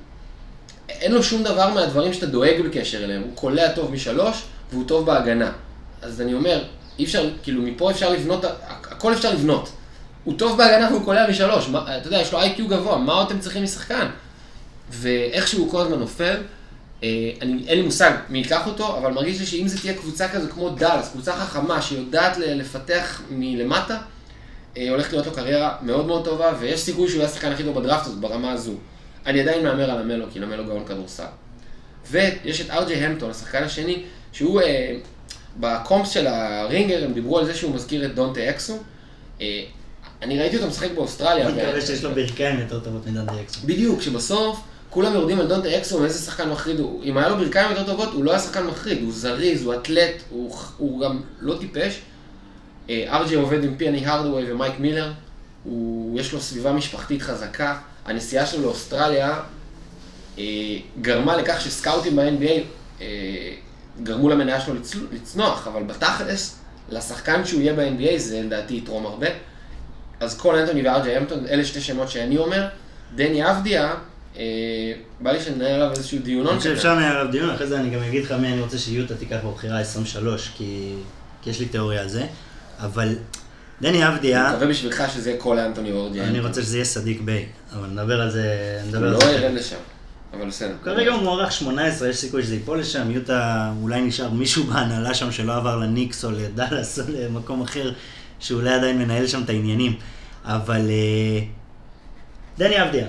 אין לו שום דבר מהדברים שאתה דואג בקשר אליהם. הוא קולע טוב משלוש, והוא טוב בהגנה. אז אני אומר, אי אפשר, כאילו, מפה אפשר לבנות, הכל אפשר לבנות. הוא טוב בהגנה והוא קולע משלוש. מה, אתה יודע, יש לו איי-קיו גבוה, מה עוד אתם צריכים משחקן? ואיכשהו הוא כל הזמן נופל. אה, אני, אין לי מושג מי ייקח אותו, אבל מרגיש לי שאם זה תהיה קבוצה כזו כמו דאלאס, קבוצה חכמה שיודעת לפתח מלמטה, אה, הולכת להיות לו קריירה מאוד מאוד טובה, ויש סיכוי שהוא יהיה השחקן הכי טוב בדראפט הזאת ברמה הזו. אני עדיין מהמר על המלו, כי למלו גאון כדורסל. ויש את ארג'י המפטון, השחקן השני, שהוא אה, בקומפס של הרינגר, הם דיברו על זה שהוא מזכיר את דונטה אקסו. אה, אני ראיתי אותו משחק באוסטרליה. אני מקווה שיש לו ברכיים יותר טובות מדנטה אקסון. בדיוק, שבסוף כולם יורדים על דונטה אקסו, איזה שחקן מחריד הוא. אם היה לו ברכיים יותר טובות, הוא לא היה שחקן מחריד, הוא זריז, הוא אתלט, הוא, הוא גם לא טיפש. אה, ארג'י עובד עם פיאני הרדווי ומייק מילר, הוא, יש לו סביבה משפחתית חזקה. הנסיעה שלו לאוסטרליה אה, גרמה לכך שסקאוטים ב-NBA אה, גרמו למניה שלו לצ, לצנוח, אבל בתכלס, לשחקן שהוא יהיה ב-NBA זה לדעתי יתרום הרבה. אז קול אנטוני וארג'יי המפטון, אלה שתי שמות שאני אומר. דני אבדיה, בא לי שננהל עליו איזשהו דיונון אני חושב שאפשר לנהל עליו דיון, אחרי זה אני גם אגיד לך מי אני רוצה שיוטה תיקח בבחירה 23, כי יש לי תיאוריה על זה. אבל דני אני אבדיה, מקווה בשבילך שזה יהיה קול אנטוני וארג'יי אני. רוצה שזה יהיה סדיק ביי, אבל נדבר על זה, הוא לא. ירד לשם, אבל בסדר. כרגע הוא מוערך 18, יש סיכוי שזה ייפול לשם, יוטה אולי נשאר מישהו בהנהלה שם שלא עבר לניקס או לדאלאס או למקום אחר, שאולי עדיין מנהל שם את העניינים. אבל אה, דני אבדיה,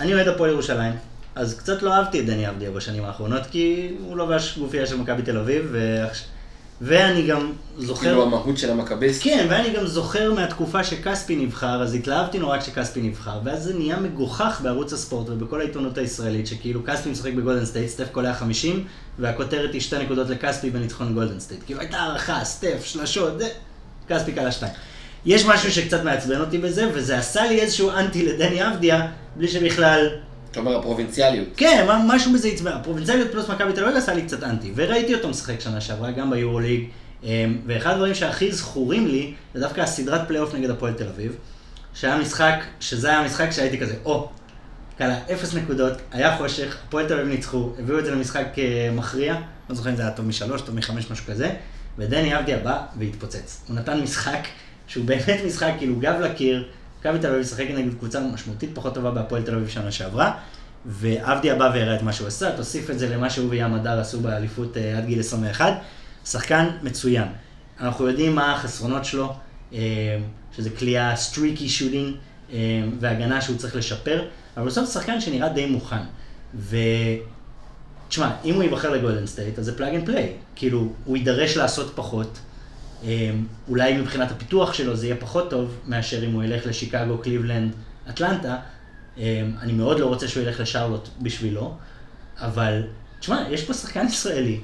אני אוהד הפועל ירושלים, אז קצת לא אהבתי את דני אבדיה בשנים האחרונות, כי הוא לובש גופייה של מכבי תל אביב, ועכש- ואני גם זוכר... כאילו המהות של המכביסט. כן, ואני גם זוכר מהתקופה שכספי נבחר, אז התלהבתי נורא כשכספי נבחר, ואז זה נהיה מגוחך בערוץ הספורט ובכל העיתונות הישראלית, שכאילו כספי משחק בגולדן סטייט, סטף קולע 50, והכותרת היא שתי נקודות לכספי בניצחון גולדן סטייט. כאילו הייתה הערכה, סטף, שלשות, זה, כספי קלע שתיים. יש משהו שקצת מעצבן אותי בזה, וזה עשה לי איזשהו אנטי לדני אבדיה, בלי שבכלל... אתה אומר הפרובינציאליות. כן, משהו בזה עצבן. הפרובינציאליות פלוס מכבי תל אביב עשה לי קצת אנטי. וראיתי אותו משחק שנה שעברה, גם ביורוליג. אמ, ואחד הדברים שהכי זכורים לי, זה דווקא הסדרת פלייאוף נגד הפועל תל אביב. שהיה משחק, שזה היה משחק שהייתי כזה, או, קלה, אפס נקודות, היה חושך, הפועל תל אביב ניצחו, הביאו את זה למשחק אה, מכריע, לא זוכר אם זה היה טוב משלוש, טוב מחמש, משהו כזה, ודני אבדיה בא והתפוצץ. הוא נתן משחק שהוא באמת משחק כאילו גב לקיר, מכבי תל אביב משחקת נגד קבוצה משמעותית פחות טובה בהפועל תל אביב שנה שעברה, ואבדיה בא והראה את מה שהוא עשה, תוסיף את זה למה שהוא וים הדר עשו באליפות אה, עד גיל 21, שחקן מצוין. אנחנו יודעים מה החסרונות שלו, אה, שזה קליעה streaky shooting והגנה שהוא צריך לשפר, אבל בסוף שחקן שנראה די מוכן. ו... תשמע, אם הוא ייבחר לגולדן סטייט, אז זה plug and play. כאילו, הוא יידרש לעשות פחות. אה, אולי מבחינת הפיתוח שלו זה יהיה פחות טוב מאשר אם הוא ילך לשיקגו, קליבלנד, אטלנטה. אה, אני מאוד לא רוצה שהוא ילך לשארלוט בשבילו, אבל, תשמע, יש פה שחקן ישראלי,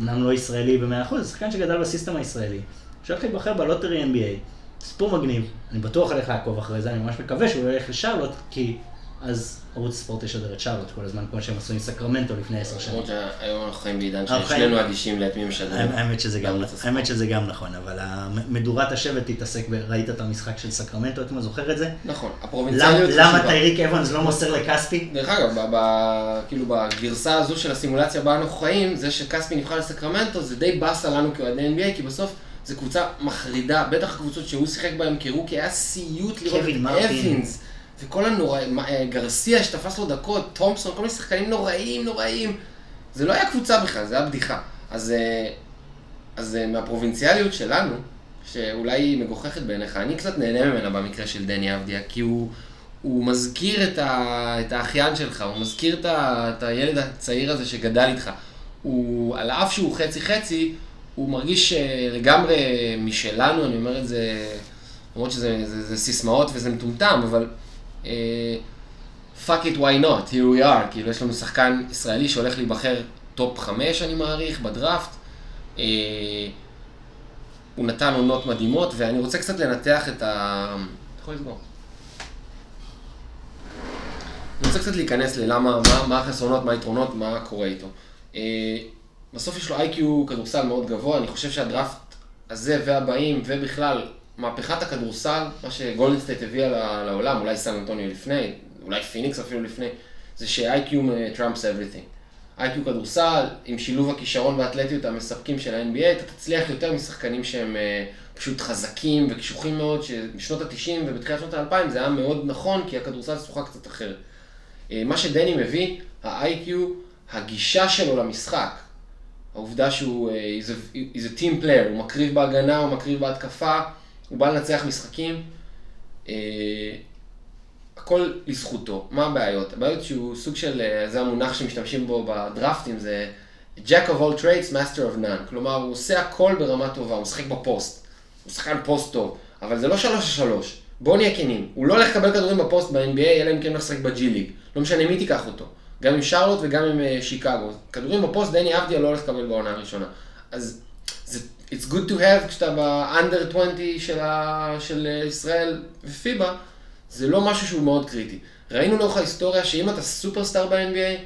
אמנם לא ישראלי ב-100%, זה שחקן שגדל ב system הישראלי, שהולך להיבחר בלוטרי NBA, סיפור מגניב, אני בטוח הולך לעקוב אחרי זה, אני ממש מקווה שהוא ילך לשרלוט, כי אז ערוץ ספורט ישדר את שרלוט כל הזמן, כמו שהם עשו עם סקרמנטו לפני עשר שנים. למרות שהיום אנחנו חיים בעידן ששנינו אדישים לאת מי משדר. האמת שזה גם, נכון, אבל מדורת השבט תתעסק, ראית את המשחק של סקרמנטו אתמול, זוכר את זה? נכון, הפרובינציאליות למה חשובה. טייריק אבנס לא מוסר לכספי? דרך אגב, כאילו בגרסה הזו של הסימולציה בה אנחנו חיים, זה שכספי נבחר לסקרמנטו זה די באסה לנו כאוהדי NBA, כי בסוף זו קבוצה מחרידה, בטח הקבוצות שהוא שיחק בהן כרוקי, היה סיוט לראות את מרטין. וכל הנוראים, גרסיה שתפס לו דקות, תומפסון, כל מיני שחקנים נוראים, נוראים. זה לא היה קבוצה בכלל, זה היה בדיחה. אז, אה, אז אה, מהפרובינציאליות שלנו, שאולי היא מגוחכת בעיניך, אני קצת נהנה ממנה במקרה של דני אבדיה, כי הוא, הוא מזכיר את, ה, את האחיין שלך, הוא מזכיר את, ה, את הילד הצעיר הזה שגדל איתך. הוא, על אף שהוא חצי-חצי, הוא מרגיש אה, לגמרי משלנו, אני אומר את זה, למרות שזה זה, זה סיסמאות וזה מטומטם, אבל אה, fuck it, why not, here we are, כאילו יש לנו שחקן ישראלי שהולך להיבחר top 5 אני מעריך, בדראפט. אה, הוא נתן עונות מדהימות, ואני רוצה קצת לנתח את ה... יכול לסגור. אני רוצה קצת להיכנס ללמה, מה, מה החסרונות, מה היתרונות, מה קורה איתו. אה, בסוף יש לו IQ כדורסל מאוד גבוה, אני חושב שהדראפט הזה והבאים, ובכלל, מהפכת הכדורסל, מה שגולדן סטייט הביאה לעולם, אולי סן אנטוניו לפני, אולי פיניקס אפילו לפני, זה ש-IQ trumps everything. IQ כדורסל, עם שילוב הכישרון והאתלטיות המספקים של ה-NBA, אתה תצליח יותר משחקנים שהם אה, פשוט חזקים וקשוחים מאוד, שבשנות ה-90 ובתחילת שנות ה-2000 זה היה מאוד נכון, כי הכדורסל זה שוחק קצת אחרת. אה, מה שדני מביא, ה-IQ, הגישה שלו למשחק, העובדה שהוא אה, he's a, he's a team player, הוא מקריב בהגנה, הוא מקריב בהתקפה, הוא בא לנצח משחקים. אה, הכל לזכותו. מה הבעיות? הבעיות שהוא סוג של, אה, זה המונח שמשתמשים בו בדראפטים, זה Jack of all trades, master of none. כלומר, הוא עושה הכל ברמה טובה, הוא משחק בפוסט. הוא שחקן פוסט טוב, אבל זה לא שלוש על שלוש. בואו נהיה כנים. הוא לא הולך לקבל כדורים בפוסט ב-NBA, אלא אם כן הוא משחק בג'י ליג. לא משנה מי תיקח אותו. גם עם שרלוט וגם עם אה, שיקגו. כדורים בפוסט, דני אבדיה לא הולך לקבל בעונה הראשונה. אז it's good to have כשאתה ב-under 20 של, ה, של ישראל ופיבה, זה לא משהו שהוא מאוד קריטי. ראינו לאורך ההיסטוריה שאם אתה סופרסטאר ב-NBA,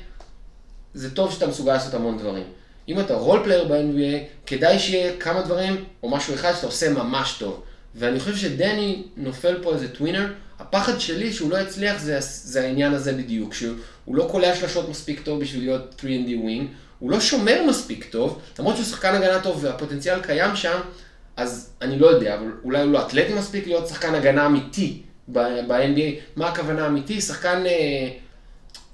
זה טוב שאתה מסוגל לעשות המון דברים. אם אתה role player ב-NBA, כדאי שיהיה כמה דברים, או משהו אחד שאתה עושה ממש טוב. ואני חושב שדני נופל פה איזה tweener, הפחד שלי שהוא לא יצליח זה, זה העניין הזה בדיוק, שהוא לא קולע שלשות מספיק טוב בשביל להיות 3&D wing, הוא לא שומר מספיק טוב, למרות שהוא שחקן הגנה טוב והפוטנציאל קיים שם, אז אני לא יודע, אבל אולי הוא לא אתלטי מספיק להיות שחקן הגנה אמיתי ב-NBA. מה הכוונה אמיתי? שחקן אה,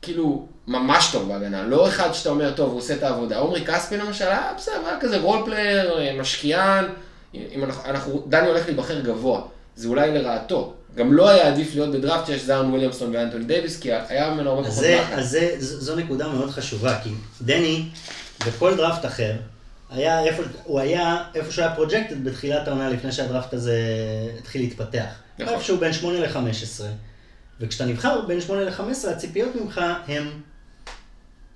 כאילו ממש טוב בהגנה, לא אחד שאתה אומר, טוב, הוא עושה את העבודה. עומרי כספי למשל, היה בסדר, היה כזה role player, אה, משקיען, אם אנחנו, אנחנו, דני הולך להיבחר גבוה, זה אולי לרעתו. גם לא היה עדיף להיות בדראפט שיש זאיון וויליאמסון ואנטוני דייוויס, כי היה ממנו הרבה פחות לחץ. אז זה, זו נקודה מאוד חשובה, כי דני, בכל דראפט אחר, היה איפה, הוא היה איפה שהוא היה projected בתחילת העונה לפני שהדראפט הזה התחיל להתפתח. נכון. איפשהו בין 8 ל-15. וכשאתה נבחר בין 8 ל-15, הציפיות ממך הן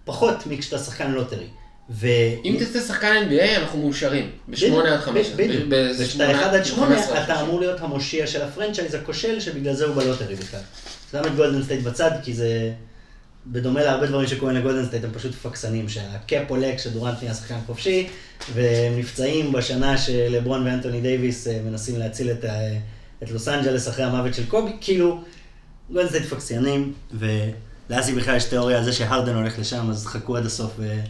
פחות מכשאתה שחקן lottery. ו... אם תצא שחקן NBA, אנחנו מאושרים. ב-8 עד 5. בדיוק. וכשאתה 1 עד 8, אתה אמור להיות המושיע של ה franchise הכושל, שבגלל זה הוא ב lottery בכלל. שם את גולדן סטייט בצד, כי זה... בדומה להרבה דברים שקורים לגולדן סטייט, הם פשוט פקסנים, שה cap עולה כשדורנט נהיה שחקן חופשי, והם נפצעים בשנה שלברון ואנטוני דייוויס אה, מנסים להציל את, ה- את לוס אנג'לס אחרי המוות של קובי, כאילו, גולדן סטייט פקסנים, ולאסי בכלל יש תיאוריה על זה שהרדן הולך לשם, אז חכו עד הסוף ו...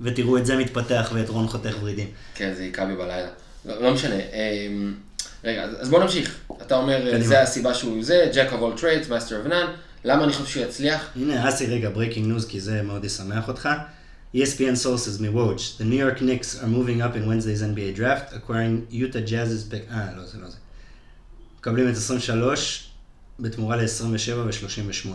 ותראו את זה מתפתח ואת רון חותך ורידים. כן, זה היכה בי בלילה. לא, לא משנה. אמ, רגע, אז בוא נמשיך. אתה אומר, קדימה. זה הסיבה שהוא זה, Jack of all trades, master of none. למה אני חושב שהוא יצליח? הנה, אסי, רגע, breaking news, כי זה מאוד ישמח אותך. ESPN sources מוואץ', The New York Knicks are moving up in Wednesday's NBA draft, acquiring Utah Jazz's pick, אה, לא, זה לא זה. מקבלים את 23 בתמורה ל-27 ו-38.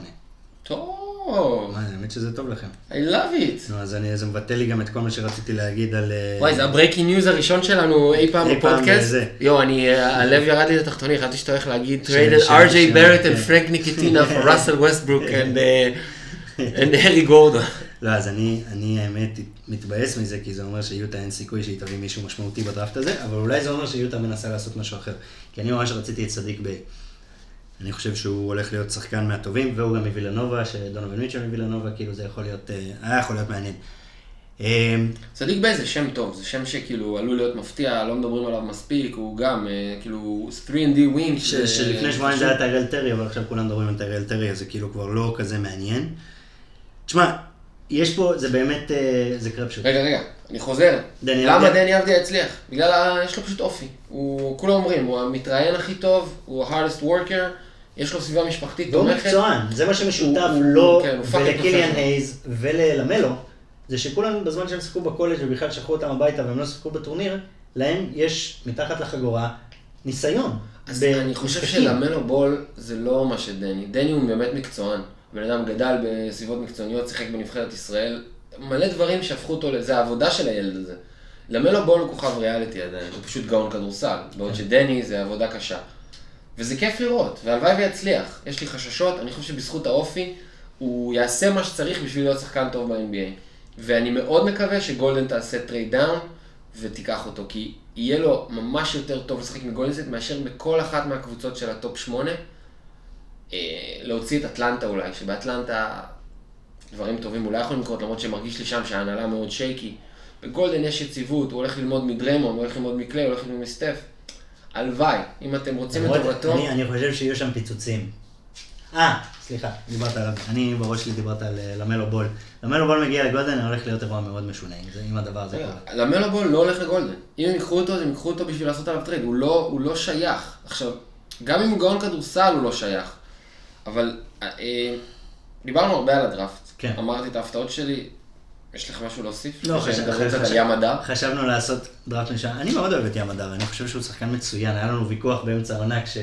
טוב, האמת שזה טוב לכם. I love it. נו, אז אני, זה מבטא לי גם את כל מה שרציתי להגיד על... אה, וואי, זה ה breaking news הראשון שלנו אי פעם בפודקאסט. יואו, אני, אה, הלב ירד לי לתחתוני, חשבתי שאתה הולך להגיד RJ בארט כן. and פרנק ניליקינה for ראסל ווסטברוק and uh, and אריק גורדון. לא, אז אני, אני האמת מתבאס מזה, כי זה אומר שיוטה אין סיכוי שהיא תביא מישהו משמעותי בדראפט הזה, אבל אולי זה אומר שיוטה מנסה לעשות משהו אחר. כי אני ממש רציתי את סדיק ביי. אני חושב שהוא הולך להיות שחקן מהטובים, והוא גם מווילנובה, שדונובל מיטשל מווילנובה, כאילו זה יכול להיות, אה, היה יכול להיות מעניין. אה, סדיק ביי זה שם טוב, זה שם שכאילו עלול להיות מפתיע, לא מדברים עליו מספיק, הוא גם אה, כאילו 3&D wing. שלפני שבועיים זה היה טיירל טרי, אבל עכשיו כולם מדברים על טיירל טרי, אז זה כאילו כבר לא כזה מעניין. תשמע, יש פה, זה באמת, אה, זה crapshoot. רגע, רגע, אני חוזר. למה? דני אבדיה הצליח? בגלל. יש לו פשוט אופי. הוא, כולם אומרים, הוא המתראיין הכי טוב, הוא ה-hardest worker, יש לו סביבה משפחתית והוא תומכת. מקצוען, זה מה שמשותף הוא- לו כן, ולקיליאן. הייז וללמלו, זה שכולם בזמן שהם שיחקו בקולג' ובכלל שלחו אותם הביתה והם לא שיחקו בטורניר, להם יש מתחת לחגורה ניסיון. אז ב- אני חושב. שלמלו בול זה לא מה שדני. דני הוא באמת מקצוען. בן אדם גדל בסביבות מקצועניות, שיחק בנבחרת ישראל. מלא דברים שהפכו אותו, לזה העבודה של הילד הזה. למלו בול הוא כוכב ריאליטי עדיין, הוא פשוט גאון כדורסל. בעוד שדני זה עבודה קשה. וזה כיף לראות, והלוואי ויצליח. יש לי חששות, אני חושב שבזכות האופי, הוא יעשה מה שצריך בשביל להיות שחקן טוב ב-NBA. ואני מאוד מקווה שגולדן תעשה trade down ותיקח אותו, כי יהיה לו ממש יותר טוב לשחק בגולדן סטייט מאשר בכל אחת מהקבוצות של ה top 8. אה, להוציא את אטלנטה אולי, שבאטלנטה דברים טובים אולי יכולים לקרות, למרות שמרגיש לי שם שההנהלה מאוד shaky. בגולדן יש יציבות, הוא הולך ללמוד מדריימונד, הוא הולך ללמוד מקליי, הוא הולך ללמוד מסטף. הלוואי, אם אתם רוצים את טובתו. אני, אני חושב שיהיו שם פיצוצים. אה, סליחה, דיברת עליו, אני בראש שלי דיברת על אה, למלו בול. למלו בול מגיע לגולדן, הולך להיות אירוע מאוד משונה אם הדבר הזה קורה. למלו בול לא הולך לגולדן. אם הם ייקחו אותו, אז הם ייקחו אותו בשביל לעשות עליו טרייד. הוא לא, הוא לא שייך. עכשיו, גם אם הוא גאון כדורסל, הוא לא שייך. אבל אה, אה, דיברנו הרבה על הדראפט. כן. אמרתי את ההפתעות שלי. יש לך משהו להוסיף? לא, לפני חשב- שנדבר קצת חשב- על ים מדר? חשבנו לעשות דראפט משם. אני מאוד אוהב את ים הדר, אני חושב שהוא שחקן מצוין. היה לנו ויכוח באמצע העונה כש...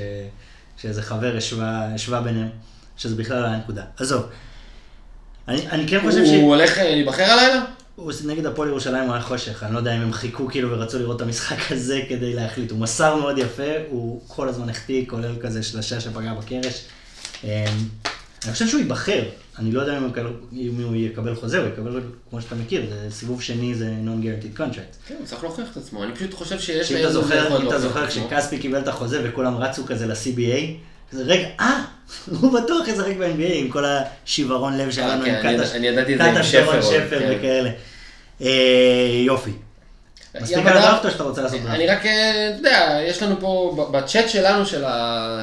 שאיזה חבר השווה, השווה ביניהם, שזה בכלל לא היה נקודה. עזוב. אני, אני כן חושב ש... הוא הולך אה, להיבחר הלילה? הוא נגד הפועל ירושלים הוא היה חושך, אני לא יודע אם הם חיכו כאילו ורצו לראות את המשחק הזה כדי להחליט. הוא מסר מאוד יפה, הוא כל הזמן החטיא, כולל כזה שלושה שפגע בקרש. אני חושב שהוא ייבחר, אני לא יודע אם הוא יקבל- אם הוא יקבל חוזה, הוא יקבל, כמו שאתה מכיר, זה סיבוב שני זה non-guaranteed contract. כן, הוא צריך להוכיח את עצמו. אני פשוט חושב שיש שאם אתה זוכר, אם אתה זוכר. כשכספי קיבל את החוזה וכולם רצו כזה ל-CBA, כזה רגע, אה, הוא בטוח ישחק ב-NBA עם כל השיוורון לב שהיה אה, לנו כן, עם זה קטש, שפר כן. וכאלה. אה, יופי. מספיק על הדר- הדראפט או שאתה רוצה לעשות דראפט? אני רק, אה, אתה יודע, יש לנו פה, בצ'אט שלנו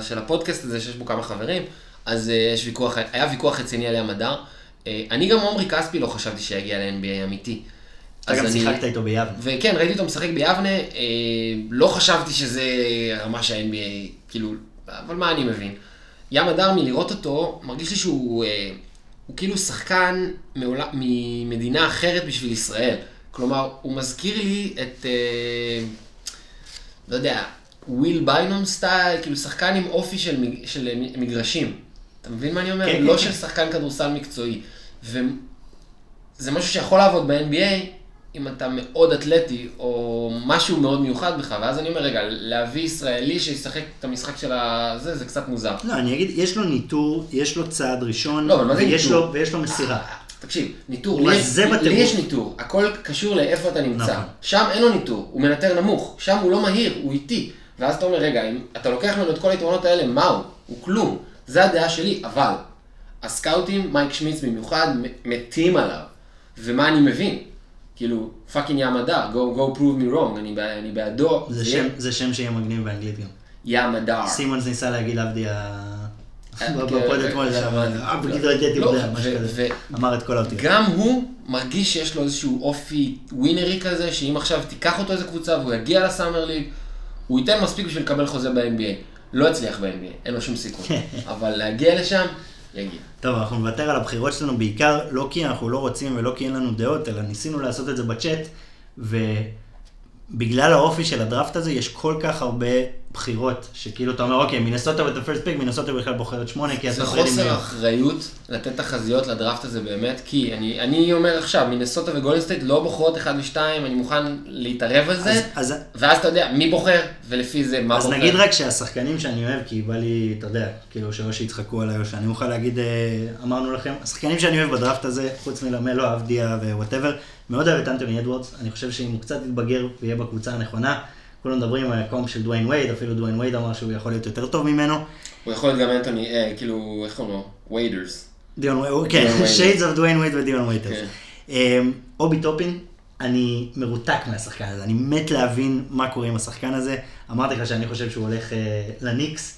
של הפודקאסט הזה, שיש בו כמה חברים, אז אה, יש ויכוח, היה ויכוח רציני על ים הדר. אה, אני גם עומרי כספי לא חשבתי שיגיע ל-NBA אמיתי. אתה גם אני- שיחקת איתו ביבנה. וכן, ראיתי אותו משחק ביבנה, אה, לא חשבתי שזה רמה שה-NBA, כאילו, אבל מה אני מבין? ים הדר מלראות אותו, מרגיש לי שהוא אה, הוא כאילו שחקן מעולה, ממדינה אחרת בשביל ישראל. כלומר, הוא מזכיר לי את, אה, לא יודע, וויל ביינום style, כאילו שחקן עם אופי של, מג- של מגרשים. אתה מבין מה אני אומר? כן, לא כן, של כן. שחקן כדורסל מקצועי. וזה משהו שיכול לעבוד ב-NBA, אם אתה מאוד אתלטי, או משהו מאוד מיוחד בך, ואז אני אומר, רגע, להביא ישראלי שישחק את המשחק של הזה, זה קצת מוזר. לא, אני אגיד, יש לו ניתור, יש לו צעד ראשון, לא, ויש? לו- ויש לו מסירה. תקשיב, ניתור, לי, לי. יש ניתור, הכל קשור לאיפה אתה נמצא. נכון. שם אין לו ניתור, הוא מנתר נמוך, שם הוא לא מהיר, הוא איטי. ואז אתה אומר, רגע, אם אתה לוקח ממנו את כל היתרונות האלה, מה הוא? הוא כלום. זה הדעה שלי, אבל הסקאוטים, מייק שמיץ במיוחד, מתים עליו. ומה אני מבין? כאילו, fucking ים הדר, go, go prove me wrong, אני, אני בעדו. זה יהיה שם- זה שם שיהיה מגניב באנגלית גם. ים הדר. סימונס ניסה להגיד אבדיה... בפוד אתמול, זה. אמר את כל האותיות. גם הוא מרגיש שיש לו איזשהו אופי ווינרי כזה, שאם עכשיו תיקח אותו איזה קבוצה והוא יגיע ל summer league, הוא ייתן מספיק בשביל לקבל חוזה ב-NBA. לא יצליח ב-NBA, אין לו שום סיכוי. אבל להגיע לשם, יגיע. טוב, אנחנו נוותר על הבחירות שלנו בעיקר, לא כי אנחנו לא רוצים ולא כי אין לנו דעות, אלא ניסינו לעשות את זה בצ'אט, ובגלל האופי של הדראפט הזה, יש כל כך הרבה בחירות, שכאילו אתה אומר, אוקיי, מינסוטה with the first pick, מינסוטה בכלל בוחרת שמונה, כי זה הטריידים. חוסר אחריות לתת תחזיות לדראפט הזה באמת, כי אני, אני אומר עכשיו, מינסוטה וגולדן סטייט לא בוחרות אחד ושתיים, אני מוכן להתערב על זה, אז- אז ואז אתה יודע מי בוחר, ולפי זה מה אז בוחר. נגיד רק שהשחקנים שאני אוהב, כי בא לי, אתה יודע, כאילו שאו שיצחקו עליי או שאני מוכן להגיד, אה, אמרנו לכם, השחקנים שאני אוהב בדראפט הזה, חוץ מלמלו, אבדיה ו whatever, מאוד אוהב את אנטוני אדוורדס, אני חושב שאם הוא קצת יתבגר ויהיה בקבוצה הנכונה, כולם מדברים על ה comp של דוויין וייד, אפילו דוויין וייד אמר שהוא יכול להיות יותר טוב ממנו. הוא יכול להיות גם אנטוני, אה, כאילו, איך קוראים לו? ווייטרס. דיון ווייטרס, כן, דיון ווייטרס. Shades of דוויין וייד ודיון. כן. אמ, אובי טופין, אני מרותק מהשחקן הזה, אני מת להבין מה קורה עם השחקן הזה. אמרתי לך שאני חושב שהוא הולך אה, לניקס,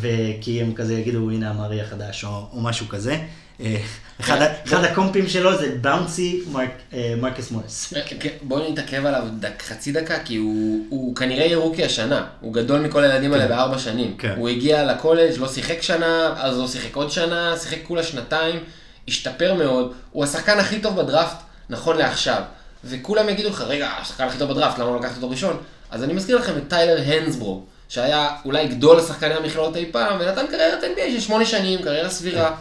וכי הם כזה יגידו, הנה המארי החדש, או, או משהו כזה. אה, אחד, אחד הקומפים שלו זה באונסי מרק, אה, מרקס מוריס. כן, בואו נתעכב עליו דק, חצי דקה, כי הוא, כנראה יהיה רוקי השנה. הוא גדול מכל הילדים האלה בארבע שנים. כן. הוא הגיע לקולג', לא שיחק שנה, אז לא שיחק עוד שנה, שיחק כולה שנתיים, השתפר מאוד. הוא השחקן הכי טוב בדראפט, נכון לעכשיו. וכולם יגידו לך, רגע, השחקן הכי טוב בדראפט, למה לא לקחת אותו ראשון? אז אני מזכיר לכם את טיילר הנסברו, שהיה אולי גדול השחקני המכללות אי פעם, ונתן קריירת NBA של שמונה שנים, קריירה סבירה.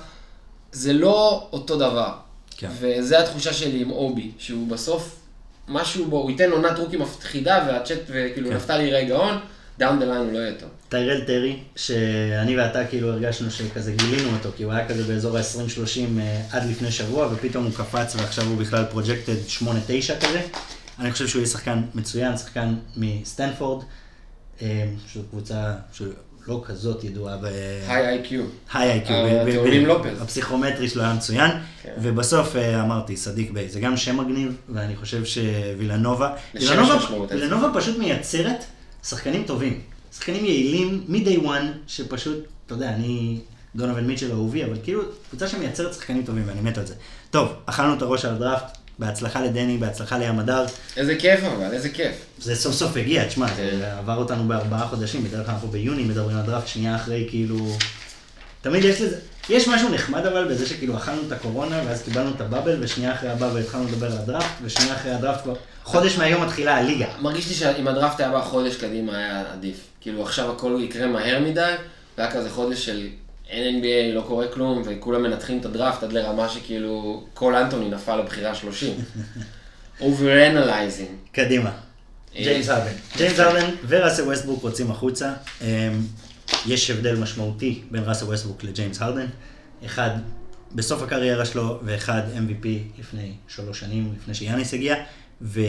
זה לא אותו דבר. כן. וזה התחושה שלי עם אובי, שהוא בסוף, משהו בו, הוא ייתן עונת rookie מפחידה, והצ'אט, וכאילו כן. נפתלי יראה גאון, down the line הוא לא יהיה טוב. טיירל טרי, שאני ואתה כאילו הרגשנו שכזה גילינו אותו, כי הוא היה כזה באזור ה-20-30 אה, עד לפני שבוע, ופתאום הוא קפץ ועכשיו הוא בכלל projected 8-9 כזה. אני חושב שהוא יהיה שחקן מצוין, שחקן מסטנפורד, אה, שזו קבוצה שלא כזאת ידועה ב... היי איי-קיו. היי איי-קיו, תאומים לופז. הפסיכומטרי שלו היה מצוין, כן. ובסוף אה, אמרתי, סדיק ביי, זה גם שם מגניב, ואני חושב שווילנובה, וילנובה פשוט מייצרת שחקנים טובים, שחקנים יעילים מ-day one, שפשוט, אתה יודע, אני דונובל מיטשל אהובי, אבל כאילו, קבוצה שמייצרת שחקנים טובים, ואני מת על זה. טוב, אכלנו את הראש על הדראפט, בהצלחה לדני, בהצלחה לים הדר, איזה כיף אבל, איזה כיף. זה סוף סוף הגיע, תשמע, כן. זה עבר אותנו בארבעה חודשים, בדרך כלל אנחנו ביוני מדברים על דראפט, שנייה אחרי כאילו... תמיד יש לזה, יש משהו נחמד אבל בזה שכאילו אכלנו את הקורונה, ואז קיבלנו את הבאבל, ושנייה אחרי הבאבל התחלנו לדבר על הדראפט, ושנייה אחרי הדראפט כבר, חודש מהיום מתחילה הליגה. מרגיש לי שאם הדראפט היה בא חודש קדימה היה עדיף. כאילו עכשיו הכל יקרה מהר מדי, והיה כזה חודש של אין NBA, לא קורה כלום, וכולם מנתחים את הדראפט עד לרמה שכאילו קול אנטוני נפל לבחירה 30. over-analyzing. קדימה. ג'יימס הרדן. ג'יימס הרדן וראסל ווסטברוק רוצים החוצה. אמ, יש הבדל משמעותי בין ראסל ווסטברוק לג'יימס הרדן. אחד בסוף הקריירה שלו, ואחד MVP לפני שלוש שנים, לפני שיאניס הגיע. ו...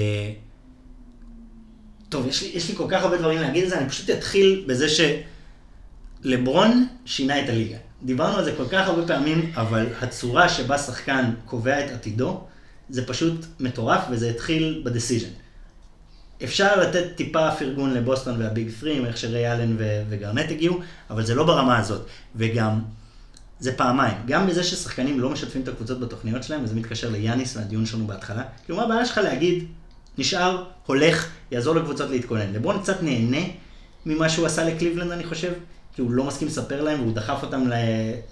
טוב, יש לי, יש לי כל כך הרבה דברים להגיד על זה, אני פשוט אתחיל בזה שלברון שינה את הליגה. דיברנו על זה כל כך הרבה פעמים, אבל הצורה שבה שחקן קובע את עתידו, זה פשוט מטורף, וזה התחיל בדסיז'ן. אפשר לתת טיפה פרגון לבוסטון והביג 3, איך שריי אלן וגרנט הגיעו, אבל זה לא ברמה הזאת. וגם, זה פעמיים. גם בזה ששחקנים לא משתפים את הקבוצות בתוכניות שלהם, וזה מתקשר ליאניס והדיון שלנו בהתחלה. כאילו, מה הבעיה שלך להגיד, נשאר, הולך, יעזור לקבוצות להתכונן. לברון קצת נהנה ממה שהוא עשה לקליבלנד, אני חושב, כי הוא לא מסכים לספר להם, והוא דחף אותם ל-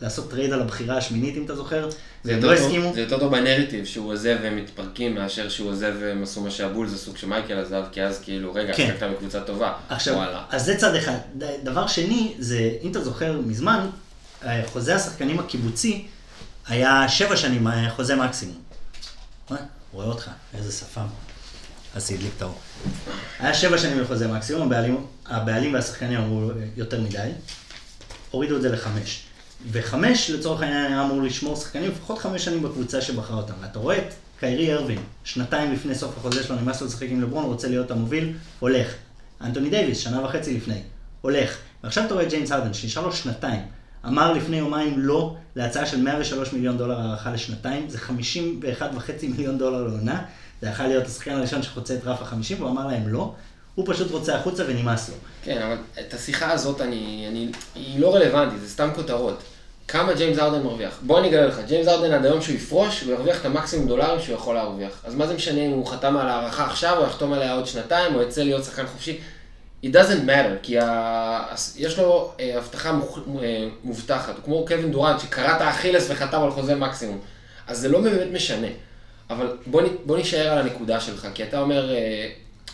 לעשות טרייד על הבחירה השמינית, אם אתה זוכר, זה והם לא הסכימו. זה יותר טוב בנרטיב שהוא עוזב והם מתפרקים מאשר שהוא עוזב והם עשו מה שהבולס עשו כשמייקל עזב, כי אז כאילו, רגע, כן. שיחקת בקבוצה טובה. עכשיו, וואלה. אז זה צד אחד. דבר שני, זה, אם אתה זוכר מזמן, אה, חוזה השחקנים הקיבוצי היה שבע שנים, אה, חוזה מקסימום. מה? רואה אותך, איזה שפם. אז זה הדליק את האור. היה שבע שנים לחוזה מקסימום, הבעלים, הבעלים והשחקנים אמרו אה, יותר מדי, הורידו את זה לחמש. וחמש, לצורך העניין, היה אמור לשמור שחקנים לפחות חמש שנים בקבוצה שבחרה אותם. ואתה רואה את קיירי ארווין, שנתיים לפני סוף החוזה שלו, נמאס לו לשחק עם לברון, רוצה להיות המוביל, הולך. אנטוני דייוויס, שנה וחצי לפני, הולך. ועכשיו אתה רואה את ג'יימס הרדן, שנשאר לו שנתיים. אמר לפני יומיים לא להצעה של 103 מיליון דולר הערכה לשנתיים, זה 51.5 מיליון דולר לעונה. זה יכול להיות השחקן הראשון שחוצה את רף ה-50, והוא אמר להם לא. הוא פשוט רוצה החוצה ונמאס לו. כן, אבל את השיחה הזאת אני, אני, היא לא רלוונטית, זה סתם כותרות. כמה ג'יימס ארדן מרוויח? בוא אני אגלה לך, ג'יימס ארדן עד היום שהוא יפרוש, הוא ירוויח את המקסימום דולרים שהוא יכול להרוויח. אז מה זה משנה אם הוא חתם על הערכה עכשיו, או יחתום עליה עוד שנתיים, או יצא להיות שחקן חופשי? It doesn't matter, כי ה... יש לו אה, הבטחה מוכ... אה, מובטחת, הוא כמו קווין דורנט שקרע את האכילס וחתם על חוזה מקסימום. אז זה לא באמת משנה. אבל בוא, נ... בוא נשאר על הנקודה שלך, כי אתה אומר אה,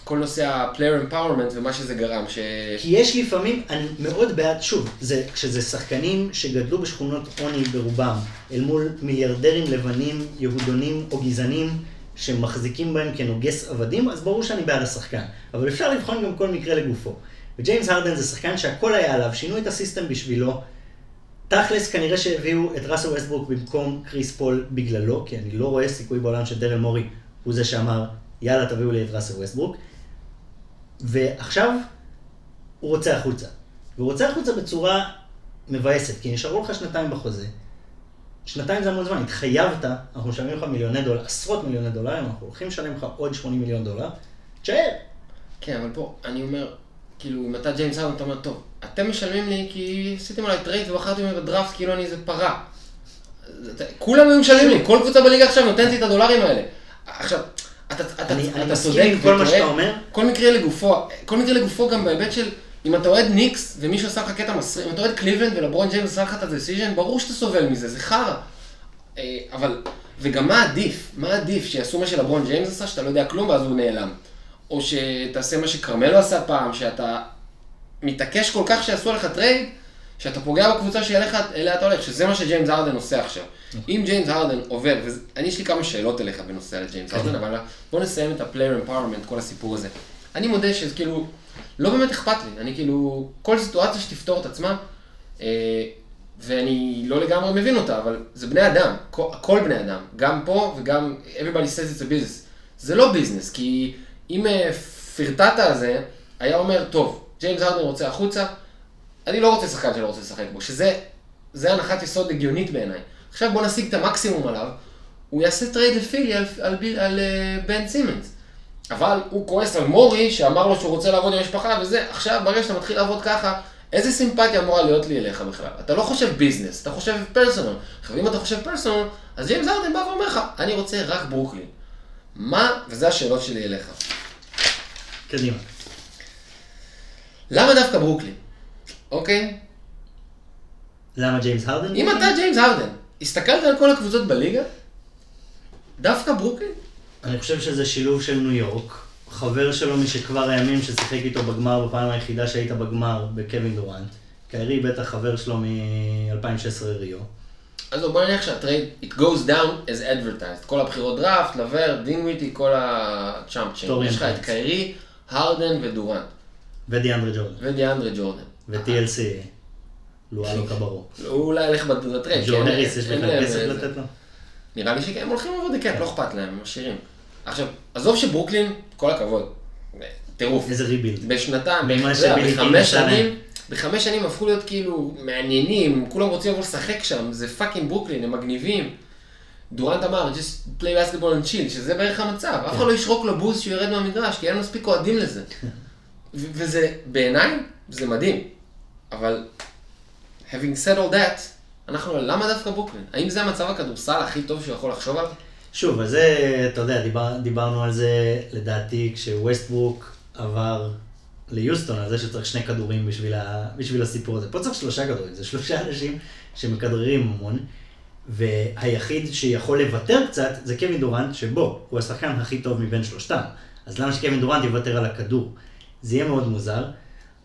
כל נושא ה-player empowerment ומה שזה גרם, ש... כי יש לפעמים, אני מאוד בעד, שוב, זה, כשזה שחקנים שגדלו בשכונות עוני ברובם, אל מול מיליארדרים לבנים, יהודונים או גזענים, שמחזיקים בהם כנוגס עבדים, אז ברור שאני בעד השחקן. אבל אפשר לבחון גם כל מקרה לגופו. וג'יימס הרדן זה שחקן שהכל היה עליו, שינו את הסיסטם בשבילו. תכלס, כנראה שהביאו את ראסל ווסטברוק במקום קריס פול בגללו, כי אני לא רואה סיכוי בעולם שדריל מורי הוא זה שאמר, יאללה, תביאו לי את ראסל ווסטברוק. ועכשיו הוא רוצה החוצה. והוא רוצה החוצה בצורה מבאסת, כי נשארו לך שנתיים בחוזה. שנתיים זה המון זמן, התחייבת, אנחנו משלמים לך מיליוני דולר, עשרות מיליוני דולרים, אנחנו הולכים לשלם לך עוד 80 מיליון דולר, תשאר. כן, אבל פה, אני אומר, כאילו, אם אתה ג'יימס הרדן, אתה אומר, טוב, אתם משלמים לי כי עשיתם עליי טרייד ובחרתם לי בדראפט כאילו אני איזה פרה. כולם היו משלמים לי, כל קבוצה בליגה עכשיו נותנת לי את הדולרים האלה. עכשיו, אתה, אתה, אני- אתה אתה צודק עם כל מה שאתה אומר. כל מקרה לגופו, כל מקרה לגופו גם בהיבט של, אם אתה אוהד ניקס ומישהו עשה לך קטע מסריח, אם אתה אוהד קליבלנד ולברון ג'יימס עשה לך את ה decision, ברור שאתה סובל מזה, זה חרא. אה, אבל, וגם מה עדיף? מה עדיף? שיעשו מה שלברון ג'יימס עשה, שאתה לא יודע כלום ואז הוא נעלם. או שתעשה מה שכרמלו עשה פעם, שאתה מתעקש כל כך שיעשו עליך טרייד, שאתה פוגע בקבוצה שאליה אליה אתה הולך, שזה מה שג'יימס הרדן עושה עכשיו. אם ג'יימס הרדן עובר, ואני יש לי כמה שאלות אליך בנושא על ג'יימס הרדן, אבל בוא נסיים את ה-player empowerment, כל הסיפור הזה. אני מודה שזה כאילו, לא באמת אכפת לי, אני כאילו, כל סיטואציה שתפתור את עצמה, אה, ואני לא לגמרי מבין אותה, אבל זה בני אדם, כל, הכל בני אדם, גם פה וגם everybody says it's a business. זה לא business, כי אם אה, פרטיטה הזה היה אומר, טוב, ג'יימס הרדן רוצה החוצה, אני לא רוצה שחקן שלא רוצה לשחק בו, שזה זה הנחת יסוד הגיונית בעיניי. עכשיו בוא נשיג את המקסימום עליו, הוא יעשה טרייד לפילי על, על, על, על uh, בן סימונס. אבל הוא כועס על מורי שאמר לו שהוא רוצה לעבוד עם המשפחה וזה, עכשיו ברגע שאתה מתחיל לעבוד ככה, איזה סימפתיה אמורה להיות לי אליך בכלל? אתה לא חושב business, אתה חושב personal. עכשיו אם אתה חושב personal, אז ג'יימס הרדן בא ואומר לך, אני רוצה רק ברוקלין. מה, וזה השאלות שלי אליך. קדימה. למה דווקא ברוקלין? אוקיי? למה ג'יימס הרדן? אם אתה ג'יימס הרדן, הסתכלת על כל הקבוצות בליגה? דווקא ברוקלין? אני חושב שזה שילוב של ניו יורק. חבר שלו משכבר הימים ששיחק איתו בגמר בפעם היחידה שהיית בגמר בקווין דוראנט. קיירי בטח חבר שלו מ-2016 ריו. אז בוא נניח שהטרייד, it goes down as advertised. כל הבחירות דראפט, לברט, דינווידי, כל הצ'אמפ צ'יינג'. טוריאן יש לך את. קיירי, הרדן ודורנט. ודיאנדרה ג'ורדן. ודיאנדרה ג'ורדן. ו-TLC. לואלו קברו. הוא אולי ילך בטרייד. ג'ו כי אין- הריס, יש לך כסף לתת לו? נראה לי שהם הולכים לעבוד cap, לא אכפת להם, הם עשירים. עכשיו, עזוב שברוקלין, כל הכבוד, טירוף. איזה rebuild. בשנתיים, בחמש. שנים, בחמש שנים הפכו להיות כאילו מעניינים, כולם רוצים לבוא לשחק שם, זה fucking ברוקלין, הם מגניבים. דורנט אמר, just play basketball and chill, שזה בערך המצב, אף אחד לא ישרוק לו בוז שהוא ירד מהמגרש, כי אין מספיק אוהדים לזה. וזה, בעיניי, זה מדהים. אבל, having said all that, אנחנו, למה דווקא ברוקלין? האם זה המצב הכדורסל הכי טוב שהוא יכול לחשוב עליו? שוב, אז זה, אתה יודע, דיבר, דיברנו על זה, לדעתי, כשווסטברוק עבר ליוסטון, על זה שצריך שני כדורים בשביל, ה, בשביל הסיפור הזה. פה צריך שלושה כדורים, זה שלושה אנשים שמכדררים המון, והיחיד שיכול לוותר קצת זה קווין דורנט, שבו, הוא השחקן הכי טוב מבין שלושתם. אז למה שקווין דורנט יוותר על הכדור? זה יהיה מאוד מוזר.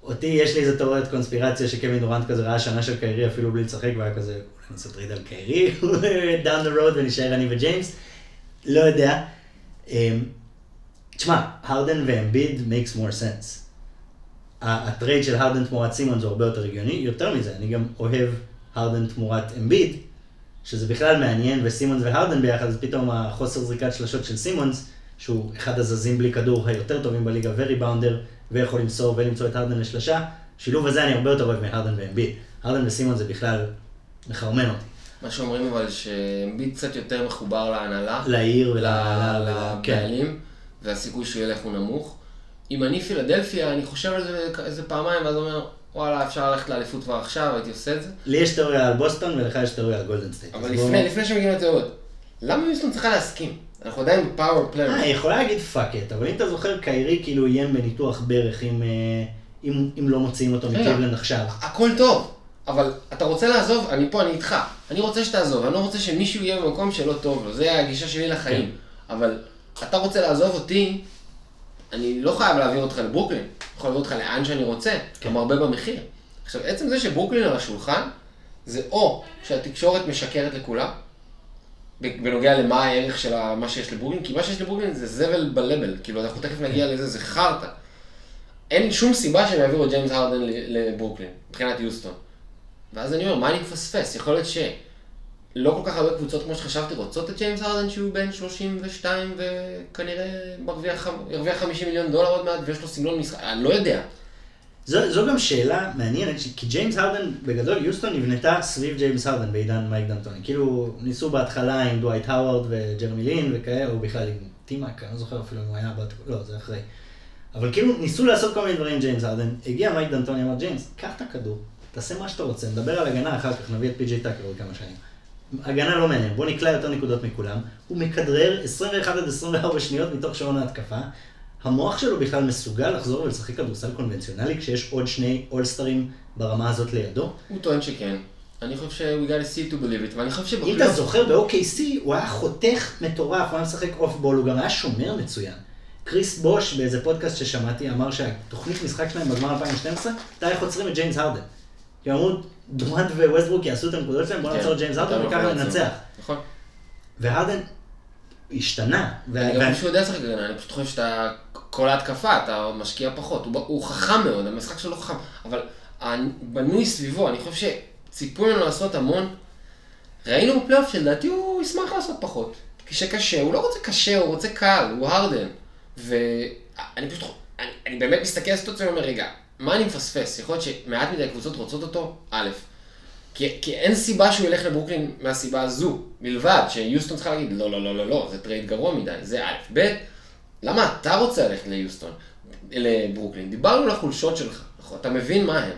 אותי, יש לי איזה תיאוריית קונספירציה שקווין דורנט כזה ראה שנה של קיירי אפילו בלי לשחק, והיה כזה, אולי נעשה טריד על קיירי, down the road ונשאר אני וג'יימס. לא יודע. אמ, תשמע, הרדן ואמביד makes more sense. הטרייד של הרדן תמורת סימונס זה הרבה יותר הגיוני. יותר מזה, אני גם אוהב הרדן תמורת אמביד, שזה בכלל מעניין, וסימונס והרדן ביחד, אז פתאום החוסר זריקת שלשות של סימונס, שהוא אחד הזזים בלי כדור היותר טובים בליגה וריבאונדר, ויכול למסור ולמצוא את הרדן לשלושה, שילוב הזה אני הרבה יותר אוהב מהרדן ואמביד. הרדן וסימונס זה בכלל מחרמן אותי. מה שאומרים אבל שאמביד קצת יותר מחובר להנהלה, לעיר ל- ול... כן. והסיכוי שהוא ילך הוא נמוך. אם אני פילדלפיה, אני חושב על זה איזה פעמיים, ואז אומר, וואלה, אפשר ללכת לאליפות כבר עכשיו, הייתי עושה את זה. לי יש תיאוריה על בוסטון ולך יש תיאוריה על גולדן סטייט. אבל אז בוא- לפני, לפני שמגיעים לתיאוריות, למה יוסטון צריכה להסכים? אנחנו עדיין ב-power player. אה, היא יכולה להגיד fuck that, אבל אם אתה זוכר, קיירי כאילו איים בניתוח ברך אם, אה, אם, אם לא מוציאים אותו רגע. מקליבלנד עכשיו. הכל טוב, אבל אתה רוצה לעזוב, אני פה, אני איתך. אני רוצה שתעזוב, אני לא רוצה שמישהו יהיה במקום שלא טוב לו, זה הגישה שלי לחיים. אבל אתה רוצה לעזוב אותי, אני לא חייב להעביר אותך לברוקלין, אני יכול להעביר אותך לאן שאני רוצה, גם הרבה במחיר. עכשיו, עצם זה שברוקלין על השולחן, זה או שהתקשורת משקרת לכולם, בנוגע למה הערך של מה שיש לברוקלין, כי מה שיש לברוקלין זה זבל בלבל, כאילו אנחנו תכף נגיע לזה, זה חרטא. אין שום סיבה שהם יעבירו את ג'יימס הרדן לברוקלין, מבחינת יוסטון. ואז אני אומר, מה אני מפספס? יכול להיות ש... לא כל כך הרבה קבוצות כמו שחשבתי רוצות את ג'יימס הרדן שהוא בן 32 וכנראה מרוויח, ירוויח 50 מיליון דולר עוד מעט ויש לו סגנון משחק, אני לא יודע. זו, זו גם שאלה מעניינת, כי ג'יימס הרדן, בגדול, יוסטון נבנתה סביב ג'יימס הרדן בעידן מייק דנטוני. כאילו, ניסו בהתחלה עם דווייט האווארד וג'רמי לין וכאלה, או בכלל עם טימאק, אני לא זוכר אפילו אם הוא היה, בת... לא, זה אחרי. אבל כאילו, ניסו לעשות כל מיני דברים עם ג'יימס הרדן. הגיע מייק דנטוני, אמר, ג'יימס, קח את הכדור, תעשה מה שאתה רוצה, נדבר על הגנה אחר כך, נביא את פי.ג'יי טאקר עוד כמה שנים. הגנה לא מעניין, בוא נקלע יותר נקודות מכולם. הוא מכדרר 21 עד 24 שניות מתוך שעון ההתקפה. המוח שלו בכלל מסוגל לחזור ולשחק כדורסל קונבנציונלי כשיש עוד שני אולסטרים ברמה הזאת לידו. הוא טוען שכן. אני חושב שהוא got to see to believe it, ואני חושב אם אתה שבפלייאוף... זוכר, ב-OKC הוא היה חותך מטורף, הוא היה משחק off ball, הוא גם היה שומר מצוין. קריס בוש באיזה פודקאסט ששמעתי אמר שהתוכנית משחק שלהם בגמר 2012, הייתה איך עוצרים את ג'יימס הרדן. כי אמרו, דורנט וווסטברוק יעשו את הנקודות שלהם, בוא כן, נעצור את ג'יימס הרדן לא וככה ננצח. נכון. והרדן השתנה. אני גם חושב שהוא יודע לשחק הגנה, אני פשוט חושב שאתה, כל ההתקפה אתה משקיע פחות, הוא, חכם מאוד, המשחק שלו חכם, אבל בנוי סביבו, אני חושב שציפו ממנו לעשות המון, ראינו בפלייאוף שלדעתי הוא ישמח לעשות פחות, כשקשה, הוא לא רוצה קשה, הוא רוצה קל, הוא הרדן, ואני פשוט, אני, אני באמת מסתכל על הסיטואציה ואומר, רגע, מה אני מפספס? יכול להיות שמעט מדי קבוצות רוצות אותו, א', כי, כי אין סיבה שהוא ילך לברוקלין מהסיבה הזו, מלבד שיוסטון צריכה להגיד, לא, לא, לא, לא, לא, זה טרייד גרוע מדי, זה א', ב', למה אתה רוצה ללכת ליוסטון, לברוקלין? דיברנו על החולשות שלך, נכון? אתה מבין מה הם.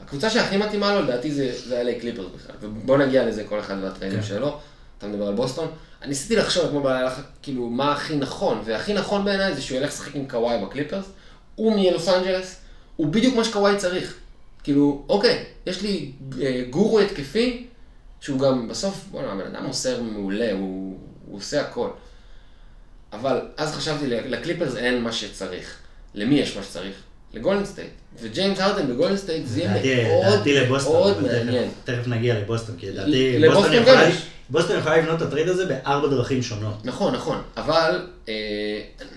הקבוצה שהכי מתאימה לו, לדעתי, זה, זה ה-LA קליפרס בכלל, ובוא נגיע לזה כל אחד והטריידים כן. שלו, אתה מדבר על בוסטון. אני ניסיתי לחשוב אתמול בלילה, כאילו, מה הכי נכון, והכי נכון בעיניי זה שהוא ילך לשחק עם קוואי בקליפרס, הוא מלוס אנג'לס, הוא בדיוק מה שקוואי צריך. כאילו, אוקיי, יש לי אה, גורו התקפי, שהוא גם בסוף, בוא'נה, הבן אדם מוסר מעולה, הוא, הוא עושה הכל. אבל אז חשבתי, לקליפרס אין מה שצריך. למי יש מה שצריך? לגולדן סטייט. וג'יימס הרדן בגולדן סטייט זה יהיה מאוד מאוד מעניין. תכף נגיע לבוסטון, כי לדעתי בוסטון גם יכולה- יש. בוסטון יכולה לבנות את הטרייד הזה בארבע דרכים שונות. נכון, נכון, אבל אה,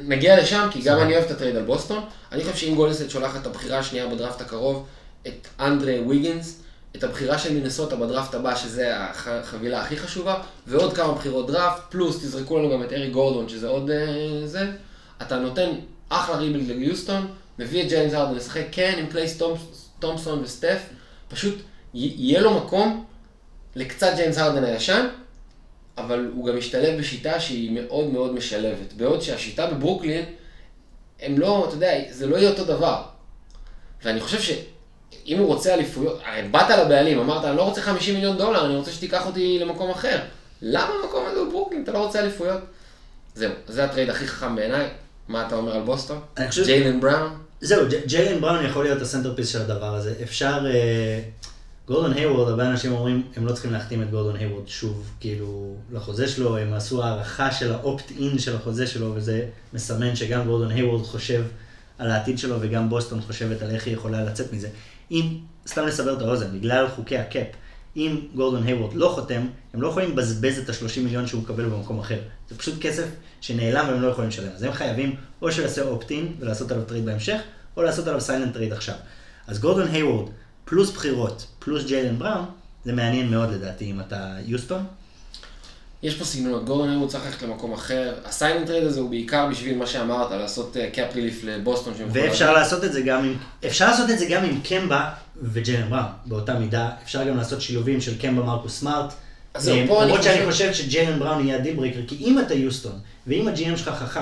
נגיע לשם, כי גם אני אוהב את הטרייד על בוסטון. אני חושב שאם גולדן סטייט שולחת את הבחירה השנייה בדראפט הקרוב, את אנדרי ויגינס, את הבחירה של מינסוטה בדראפט הבא, שזה החבילה הכי חשובה, ועוד כמה בחירות דראפט, פלוס תזרקו לנו גם את אריק גורדון, שזה עוד אה, זה, אתה נותן אחלה rebuild ליוסטון, מביא את ג'יימס הרדן לשחק כן עם קליי תומפסון וסטף, פשוט יהיה לו מקום לקצת ג'יימס הרדן הישן, אבל הוא גם משתלב בשיטה שהיא מאוד מאוד משלבת. בעוד שהשיטה בברוקלין, הם לא, אתה יודע, זה לא יהיה אותו דבר. ואני חושב שאם הוא רוצה אליפויות, הרי באת לבעלים, אמרת, אני לא רוצה 50 מיליון דולר, אני רוצה שתיקח אותי למקום אחר. למה המקום הזה הוא ברוקלין? אתה לא רוצה אליפויות? זהו, זה הטרייד הכי חכם בעיניי. מה אתה אומר על בוסטון? ג'יילן בראון? זהו, ג'יילן בראון יכול להיות ה centerpiece של הדבר הזה. אפשר... אה, גורדון היוורד, הרבה אנשים אומרים, הם לא צריכים להחתים את גורדון היוורד שוב, כאילו, לחוזה שלו, הם עשו הערכה של ה opt-in של החוזה שלו, וזה מסמן שגם גורדון היוורד חושב על העתיד שלו, וגם בוסטון חושבת על איך היא יכולה לצאת מזה. אם, סתם לסבר את האוזן, בגלל חוקי ה cap, אם גורדון היוורד לא חותם, הם לא יכולים לבזבז את ה-30 מיליון שהוא מקבל במקום אחר. זה פשוט כסף שנעלם והם לא יכולים לשלם. אז הם חייבים או שהוא יעשה opt-in ולעשות עליו טרייד בהמשך, או לעשות עליו sign and trade עכשיו. אז גורדון היוורד, פלוס בחירות, פלוס ג'יילן בראון, זה מעניין מאוד לדעתי אם אתה יוסטון. יש פה סגנונות, גורדון היוורד צריך ללכת למקום אחר. ה sign and trade הזה הוא בעיקר בשביל מה שאמרת, לעשות cap relief לבוסטון. ואפשר לעשות את זה גם עם, אפשר לעשות את זה גם עם קמבה וג'יילן בראון, באותה מידה. אפשר גם לעשות שילובים של קמבה מרקוס סמארט. אה, למרות שאני חושב- שג'יילן בראון יהיה ה deal breaker, כי אם אתה יוסטון, ואם ה GM שלך חכם,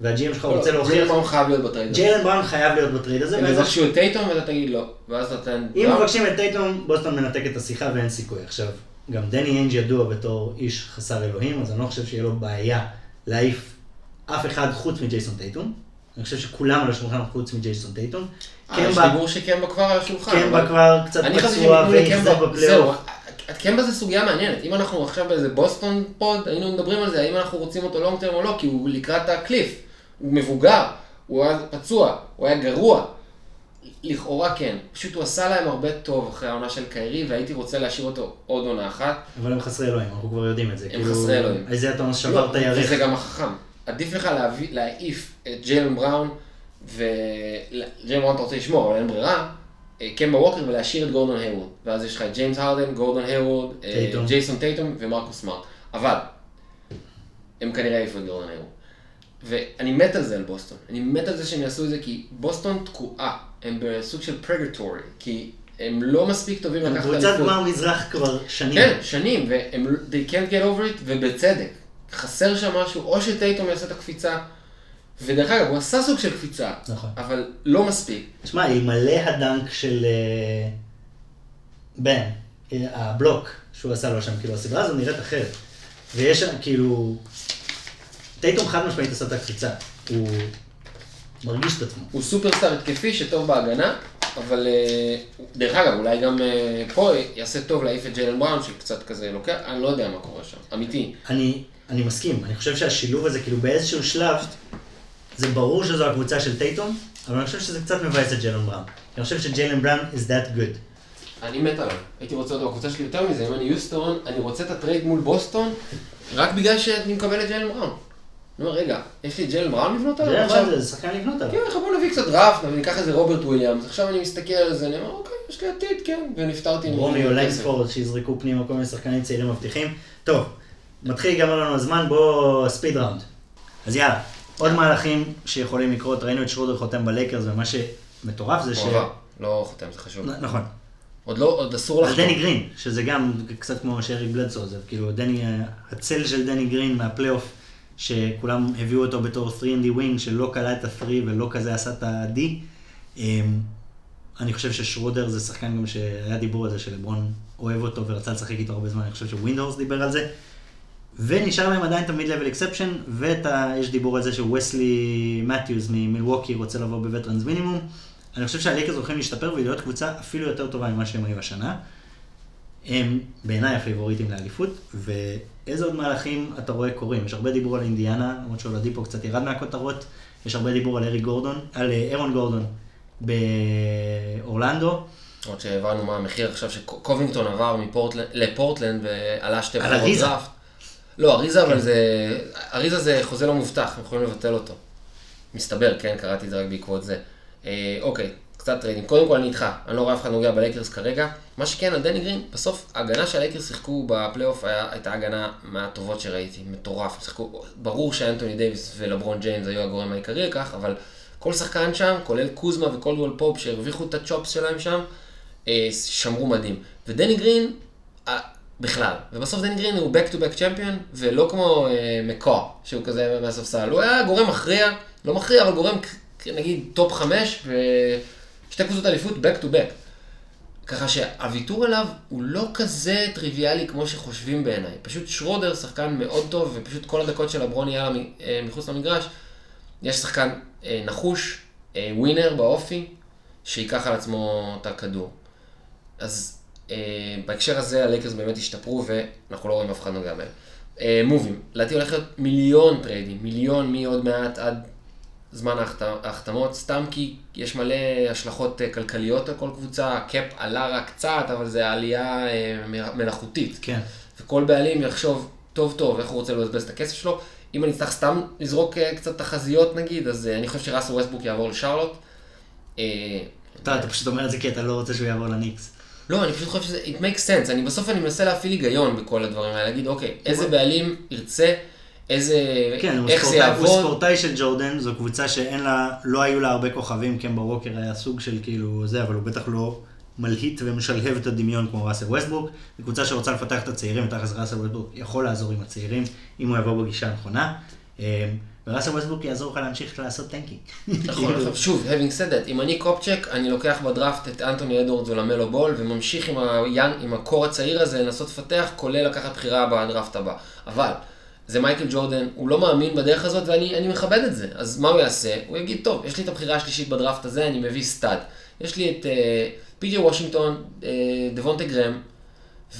וה GM שלך רוצה ג'יילן להוכיח, בראון חייב להיות בטרייד הזה. ג'יילן בראון חייב להיות בטרייד הזה, הם יבקשו את טייטום ואתה תגיד לא, ואז אתה. אם בראון. מבקשים את טייטום, בוסטון מנתק את השיחה ואין סיכוי. עכשיו, גם דני אינג' ידוע בתור איש חסר אלוהים, אז אני לא חושב שיהיה לו בעיה להעיף אף אחד חוץ מג'ייסון טייטום. אני חושב שכולם על השולחן חוץ מג'ייסון טייטום. אה, יש דיבור שקמבה כבר על השולחן. קמבה כבר קצת פצוע לקמבה, בפלייאוף. קמבה זה סוגיה מעניינת. אם אנחנו עכשיו באיזה בוסטון pod, היינו מדברים על זה, האם אנחנו רוצים אותו long term או לא, כי הוא לקראת ה cliff. הוא מבוגר, הוא היה פצוע, הוא היה גרוע. לכאורה כן. פשוט הוא עשה להם הרבה טוב אחרי העונה של קיירי, והייתי רוצה להשאיר אותו עוד עונה אחת. אבל הם חסרי אלוהים, אנחנו כבר יודעים את זה. הם חסרי אלוהים. איזיה תומאס שבר את לא, הירך. וזה גם החכם. עדיף לך להביא- להעיף את ג'יילן בראון, וג'יילן בראון אתה רוצה לשמור, אבל אין ברירה. אה, קמבה ווקר ולהשאיר את גורדון היוורד. ואז יש לך את ג'יימס הרדן, גורדון היוורד, אה. ג'ייסון טייטום ומרקוס סמארט. אבל, הם כנראה העיפו את גורדון היוורד. ואני מת על זה על בוסטון. אני מת על זה שהם יעשו את זה כי בוסטון תקועה. הם בסוג של purgatory. כי הם לא מספיק טובים הם לקחת קבוצת גמר מזרח כבר שנים. כן, שנים, והם, they can't get over it, ובצדק. חסר שם משהו, או שטייטום יעשה את הקפיצה, ודרך אגב, הוא עשה סוג של קפיצה, נכון. אבל לא מספיק. שמע, אלמלא הדנק של אה, בן, אה, הבלוק שהוא עשה לו שם, כאילו הסדרה הזו נראית אחרת. ויש שם כאילו, טייטום חד משמעית עשה את הקפיצה. הוא מרגיש את עצמו. הוא סופרסטאר התקפי שטוב בהגנה, אבל אה, דרך אגב, אולי גם אה, פה יעשה טוב להעיף את ג'יילן בראון, שקצת כזה לוקח, אני לא יודע מה קורה שם, אמיתי. אני, אני מסכים, אני חושב שהשילוב הזה, כאילו באיזשהו שלב, זה ברור שזו הקבוצה של טייטום, אבל אני חושב שזה קצת מבאס את ג'יילן בראון. אני חושב שג'יילן בראון is that good. אני מת עליו. הייתי רוצה אותו בקבוצה שלי יותר מזה, אם אני יוסטון, אני רוצה את הטרייד מול בוסטון, רק בגלל שאני מקבל את ג'יילן בראון. אני אומר, רגע, יש לי ג'יילן בראון לבנות עליו? זה שחקן לבנות עליו. כן, עכשיו בוא נביא קצת דראפט, וניקח איזה רוברט וויליאמס, עכשיו אני מסתכל על זה, אני אומר, אוקיי, יש לי עתיד, כן, ונפטרתי רומיו מכסף. לנגפורד שיזרקו פנימה כל מיני שחקנים צעירים מבטיחים. טוב, מתחיל להיגמר לנו הזמן, בוא speed round. אז יאללה, עוד מהלכים שיכולים לקרות, ראינו את שרודר חותם בלייקרס, ומה שמטורף זה ש... לא חותם, זה חשוב. נכון. עוד לא, עוד אסור לו לחתום. דני גרין, שזה גם קצת כמו שאריק בלדסו, זה כאילו דני, הצל של דני גרין מהפלייאוף, שכולם הביאו אותו בתור 3 and D wing, שלא קלע את ה-3 ולא כזה עשה את ה-D. אמ, אני חושב ששרודר זה שחקן גם שהיה דיבור על זה שלברון אוהב אותו ורצה לשחק איתו הרבה זמן, אני חושב שווינדורס דיבר על זה. ונשאר להם עדיין את ה mid-level exception, ויש דיבור על זה שווסלי מתיוס ממילווקי רוצה לבוא ב veterans minimum. אני חושב שהלייקרס הולכים להשתפר ולהיות קבוצה אפילו יותר טובה ממה שהם היו השנה. הם בעיניי הפייבוריטים לאליפות, ואיזה עוד מהלכים אתה רואה קורים? יש הרבה דיבור על אינדיאנה, למרות שאולדיפו קצת ירד מהכותרות, יש הרבה דיבור על ארי גורדון, על אה, אירון גורדון באורלנדו, עוד שהבנו מה המחיר עכשיו שקובינגטון עבר מפורטלנד, לפורטלנד ועלה שתי בחירות. דראפט. לא, אריזה אבל כן. זה, אריזה זה חוזה לא מובטח, הם יכולים לבטל אותו. מסתבר, כן, קראתי את זה רק בעקבות זה. אה, אוקיי, קצת טריידים. קודם כל אני איתך, אני לא רואה אף אחד נוגע בלייקרס כרגע. מה שכן, על דני גרין, בסוף ההגנה שהלייקרס שיחקו בפלייאוף הייתה הגנה מהטובות שראיתי, מטורף. שיחקו, ברור שאנטוני דייוויס ולברון ג'יימס היו הגורם העיקרי לכך, אבל כל שחקן שם, כולל קוזמה וקולדוול פופ שהרוויחו את ה chops שלהם שם, אה, שמרו מדהים. ודני גרין, אה, בכלל. ובסוף דני גרין הוא back to back champion, ולא כמו אה, מקו, שהוא כזה מהספסל. הוא היה גורם מכריע, לא מכריע, אבל גורם נגיד טופ חמש, ושתי קבוצות אליפות back to back. ככה שהוויתור עליו הוא לא כזה טריוויאלי כמו שחושבים בעיניי. פשוט שרודר שחקן מאוד טוב, ופשוט כל הדקות שלברון יהיה אה, מחוץ למגרש. יש שחקן אה, נחוש, אה, ווינר באופי, שייקח על עצמו את הכדור. אז אה, בהקשר הזה הלייקרס באמת השתפרו ואנחנו לא רואים אף אחד נוגע בהם. אה, מובים, לדעתי הולך להיות מיליון טריידים, מיליון מעוד מעט עד זמן ההחת- ההחתמות, סתם כי יש מלא השלכות אה, כלכליות על כל קבוצה, ה cap עלה רק קצת, אבל זה עלייה אה, מלאכותית. כן. וכל בעלים יחשוב טוב טוב איך הוא רוצה לבזבז את הכסף שלו. אם אני צריך סתם לזרוק אה, קצת תחזיות נגיד, אז אני חושב שראסל ווסטבוק יעבור לשרלוט. אתה, אתה פשוט אומר את זה כי אתה לא רוצה שהוא יעבור לניקס. לא, אני פשוט חושב שזה, it makes sense, אני בסוף אני מנסה להפעיל היגיון בכל הדברים האלה, להגיד, אוקיי, איזה בעלים ירצה, איזה, כן, איך זה ספורטאי- הוא יעבוד, ספורטאי של ג'ורדן, זו קבוצה שאין לה, לא היו לה הרבה כוכבים, קמבה ווקר היה סוג של כאילו זה, אבל הוא בטח לא מלהיט ומשלהב את הדמיון כמו ראסל ווסטברוק. זו קבוצה שרוצה לפתח את הצעירים, ותכלס ראסל ווסטברוק יכול לעזור עם הצעירים, אם הוא יבוא בגישה הנכונה. אמ, וראסל ווסטברוק יעזור לך להמשיך לעשות tanking. נכון, כאילו, עכשיו שוב, having said that, אם אני קופצ'ק, אני לוקח בדראפט את אנטוני אדוורדס ולמלו בול, וממשיך עם, ה young, עם ה core הצעיר הזה לנסות לפתח, כולל לקחת בחירה בדראפט הבא. אבל, זה מייקל ג'ורדן, הוא לא מאמין בדרך הזאת, ואני אני מכבד את זה. אז מה הוא יעשה? הוא יגיד, טוב, יש לי את הבחירה השלישית בדראפט הזה, אני מביא stud. יש לי את אה, פי.ג'י וושינגטון, אה, דבונטה גרם,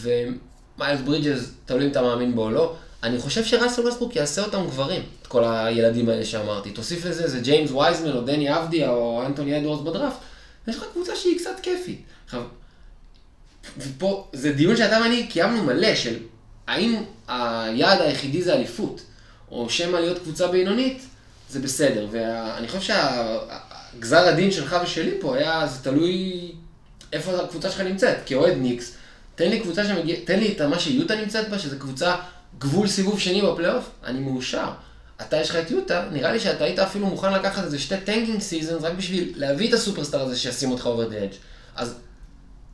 ומיילס ברידג'ס, תלוי אם אתה מאמין בו או לא. אני חושב שראסל ווסטברוק יעשה אותם גברים, את כל הילדים האלה שאמרתי. תוסיף לזה, זה ג'יימס וייזמן או דני אבדיה או אנטוני אדוורדס בדראפט. יש לך קבוצה שהיא קצת כיפית. עכשיו, ופה, זה דיון שאתה ואני קיימנו מלא של האם היעד היחידי זה אליפות, או שמא להיות קבוצה בינונית, זה בסדר. ואני חושב שהגזר הדין שלך ושלי פה היה, זה תלוי איפה הקבוצה שלך נמצאת. כאוהד ניקס, תן לי קבוצה שמגיע, תן לי את מה שיוטה נמצאת בה, שזה קבוצה גבול סיבוב שני בפלייאוף, אני מאושר. אתה יש לך את יוטה, נראה לי שאתה היית אפילו מוכן לקחת איזה שתי tanking seasons רק בשביל להביא את הסופרסטאר הזה שישים אותך over the edge. אז,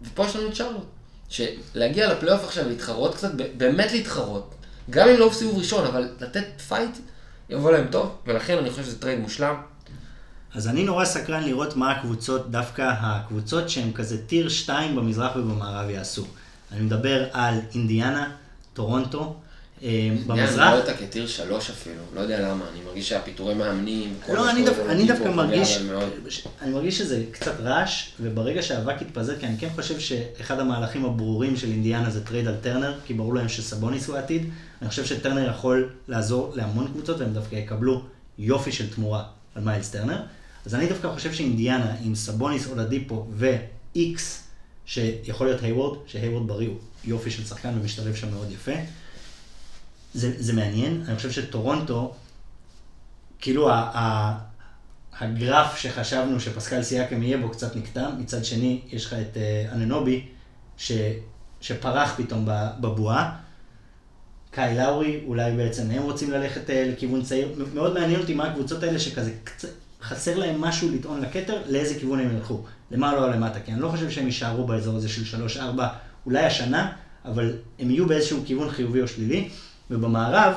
ופה יש לנו את שרלוט. שלהגיע לפלייאוף עכשיו, להתחרות קצת, באמת להתחרות. גם אם לא בסיבוב ראשון, אבל לתת fight, יבוא להם טוב, ולכן אני חושב שזה טרייד מושלם. אז אני נורא סקרן לראות מה הקבוצות, דווקא הקבוצות שהן כזה tier 2 במזרח ובמערב יעשו. אני מדבר על אינדיאנה, טורונטו, במזרח. אני רואה אותה כ tier שלוש אפילו, לא יודע למה, אני מרגיש שהפיטורי מאמנים, לא, אני, דווקא, מרגיש. אני מרגיש שזה קצת רעש, וברגע שהאבק יתפזר, כי אני כן חושב שאחד המהלכים הברורים של אינדיאנה זה טרייד על טרנר, כי ברור להם שסבוניס הוא העתיד. אני חושב שטרנר יכול לעזור להמון קבוצות, והם דווקא יקבלו יופי של תמורה על מיילס טרנר. אז אני דווקא חושב שאינדיאנה עם סבוניס אולדיפו ו-X, שיכול להיות היוורד, שהיוורד בריא הוא יופי של שחקן ומשתלב שם מאוד יפה. זה, זה מעניין, אני חושב שטורונטו, כאילו ה, ה, הגרף שחשבנו שפסקל סייקם יהיה בו קצת נקטע, מצד שני יש לך את uh, אננובי, ש, שפרח פתאום בבועה. קאי לאורי, אולי בעצם הם רוצים ללכת uh, לכיוון צעיר. מאוד מעניין אותי מה הקבוצות האלה שכזה קצת חסר להם משהו לטעון לכתר, לאיזה כיוון הם ילכו. למה לא למטה, כי אני לא חושב שהם יישארו באזור הזה של 3-4, אולי השנה, אבל הם יהיו באיזשהו כיוון חיובי או שלילי. ובמערב,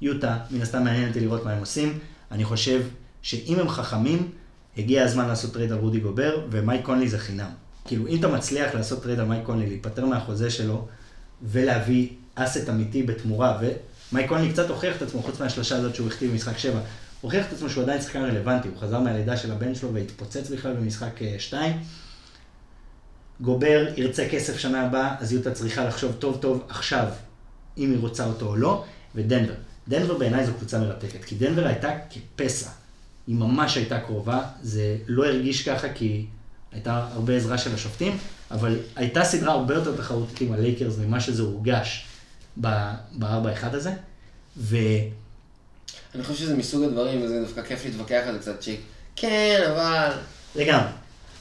יוטה, מן הסתם מעניין אותי לראות מה הם עושים. אני חושב שאם הם חכמים, הגיע הזמן לעשות טרייד על רודי גובר, ומייק קונלי זה חינם. כאילו, אם אתה מצליח לעשות טרייד על מייק קונלי, להיפטר מהחוזה שלו, ולהביא asset אמיתי בתמורה, ומייק קונלי קצת הוכיח את עצמו, חוץ מהשלושה הזאת שהוא הכתיב במשחק 7, הוכיח את עצמו שהוא עדיין שחקן רלוונטי, הוא חזר מהלידה של הבן שלו והתפוצץ בכלל במשחק 2. גובר ירצה כסף שנה הבאה, אז יוטה צריכה לחשוב טוב טוב עכשיו אם היא רוצה אותו או לא, ודנבר. דנבר בעיניי זו קבוצה מרתקת, כי דנבר הייתה כפסע. היא ממש הייתה קרובה, זה לא הרגיש ככה כי הייתה הרבה עזרה של השופטים, אבל הייתה סדרה הרבה יותר תחרותית עם הלייקרס ממה שזה הורגש ב-4-1 הזה, ו... אני חושב שזה מסוג הדברים, וזה דווקא כיף להתווכח על זה קצת צ'יק. כן, אבל... לגמרי,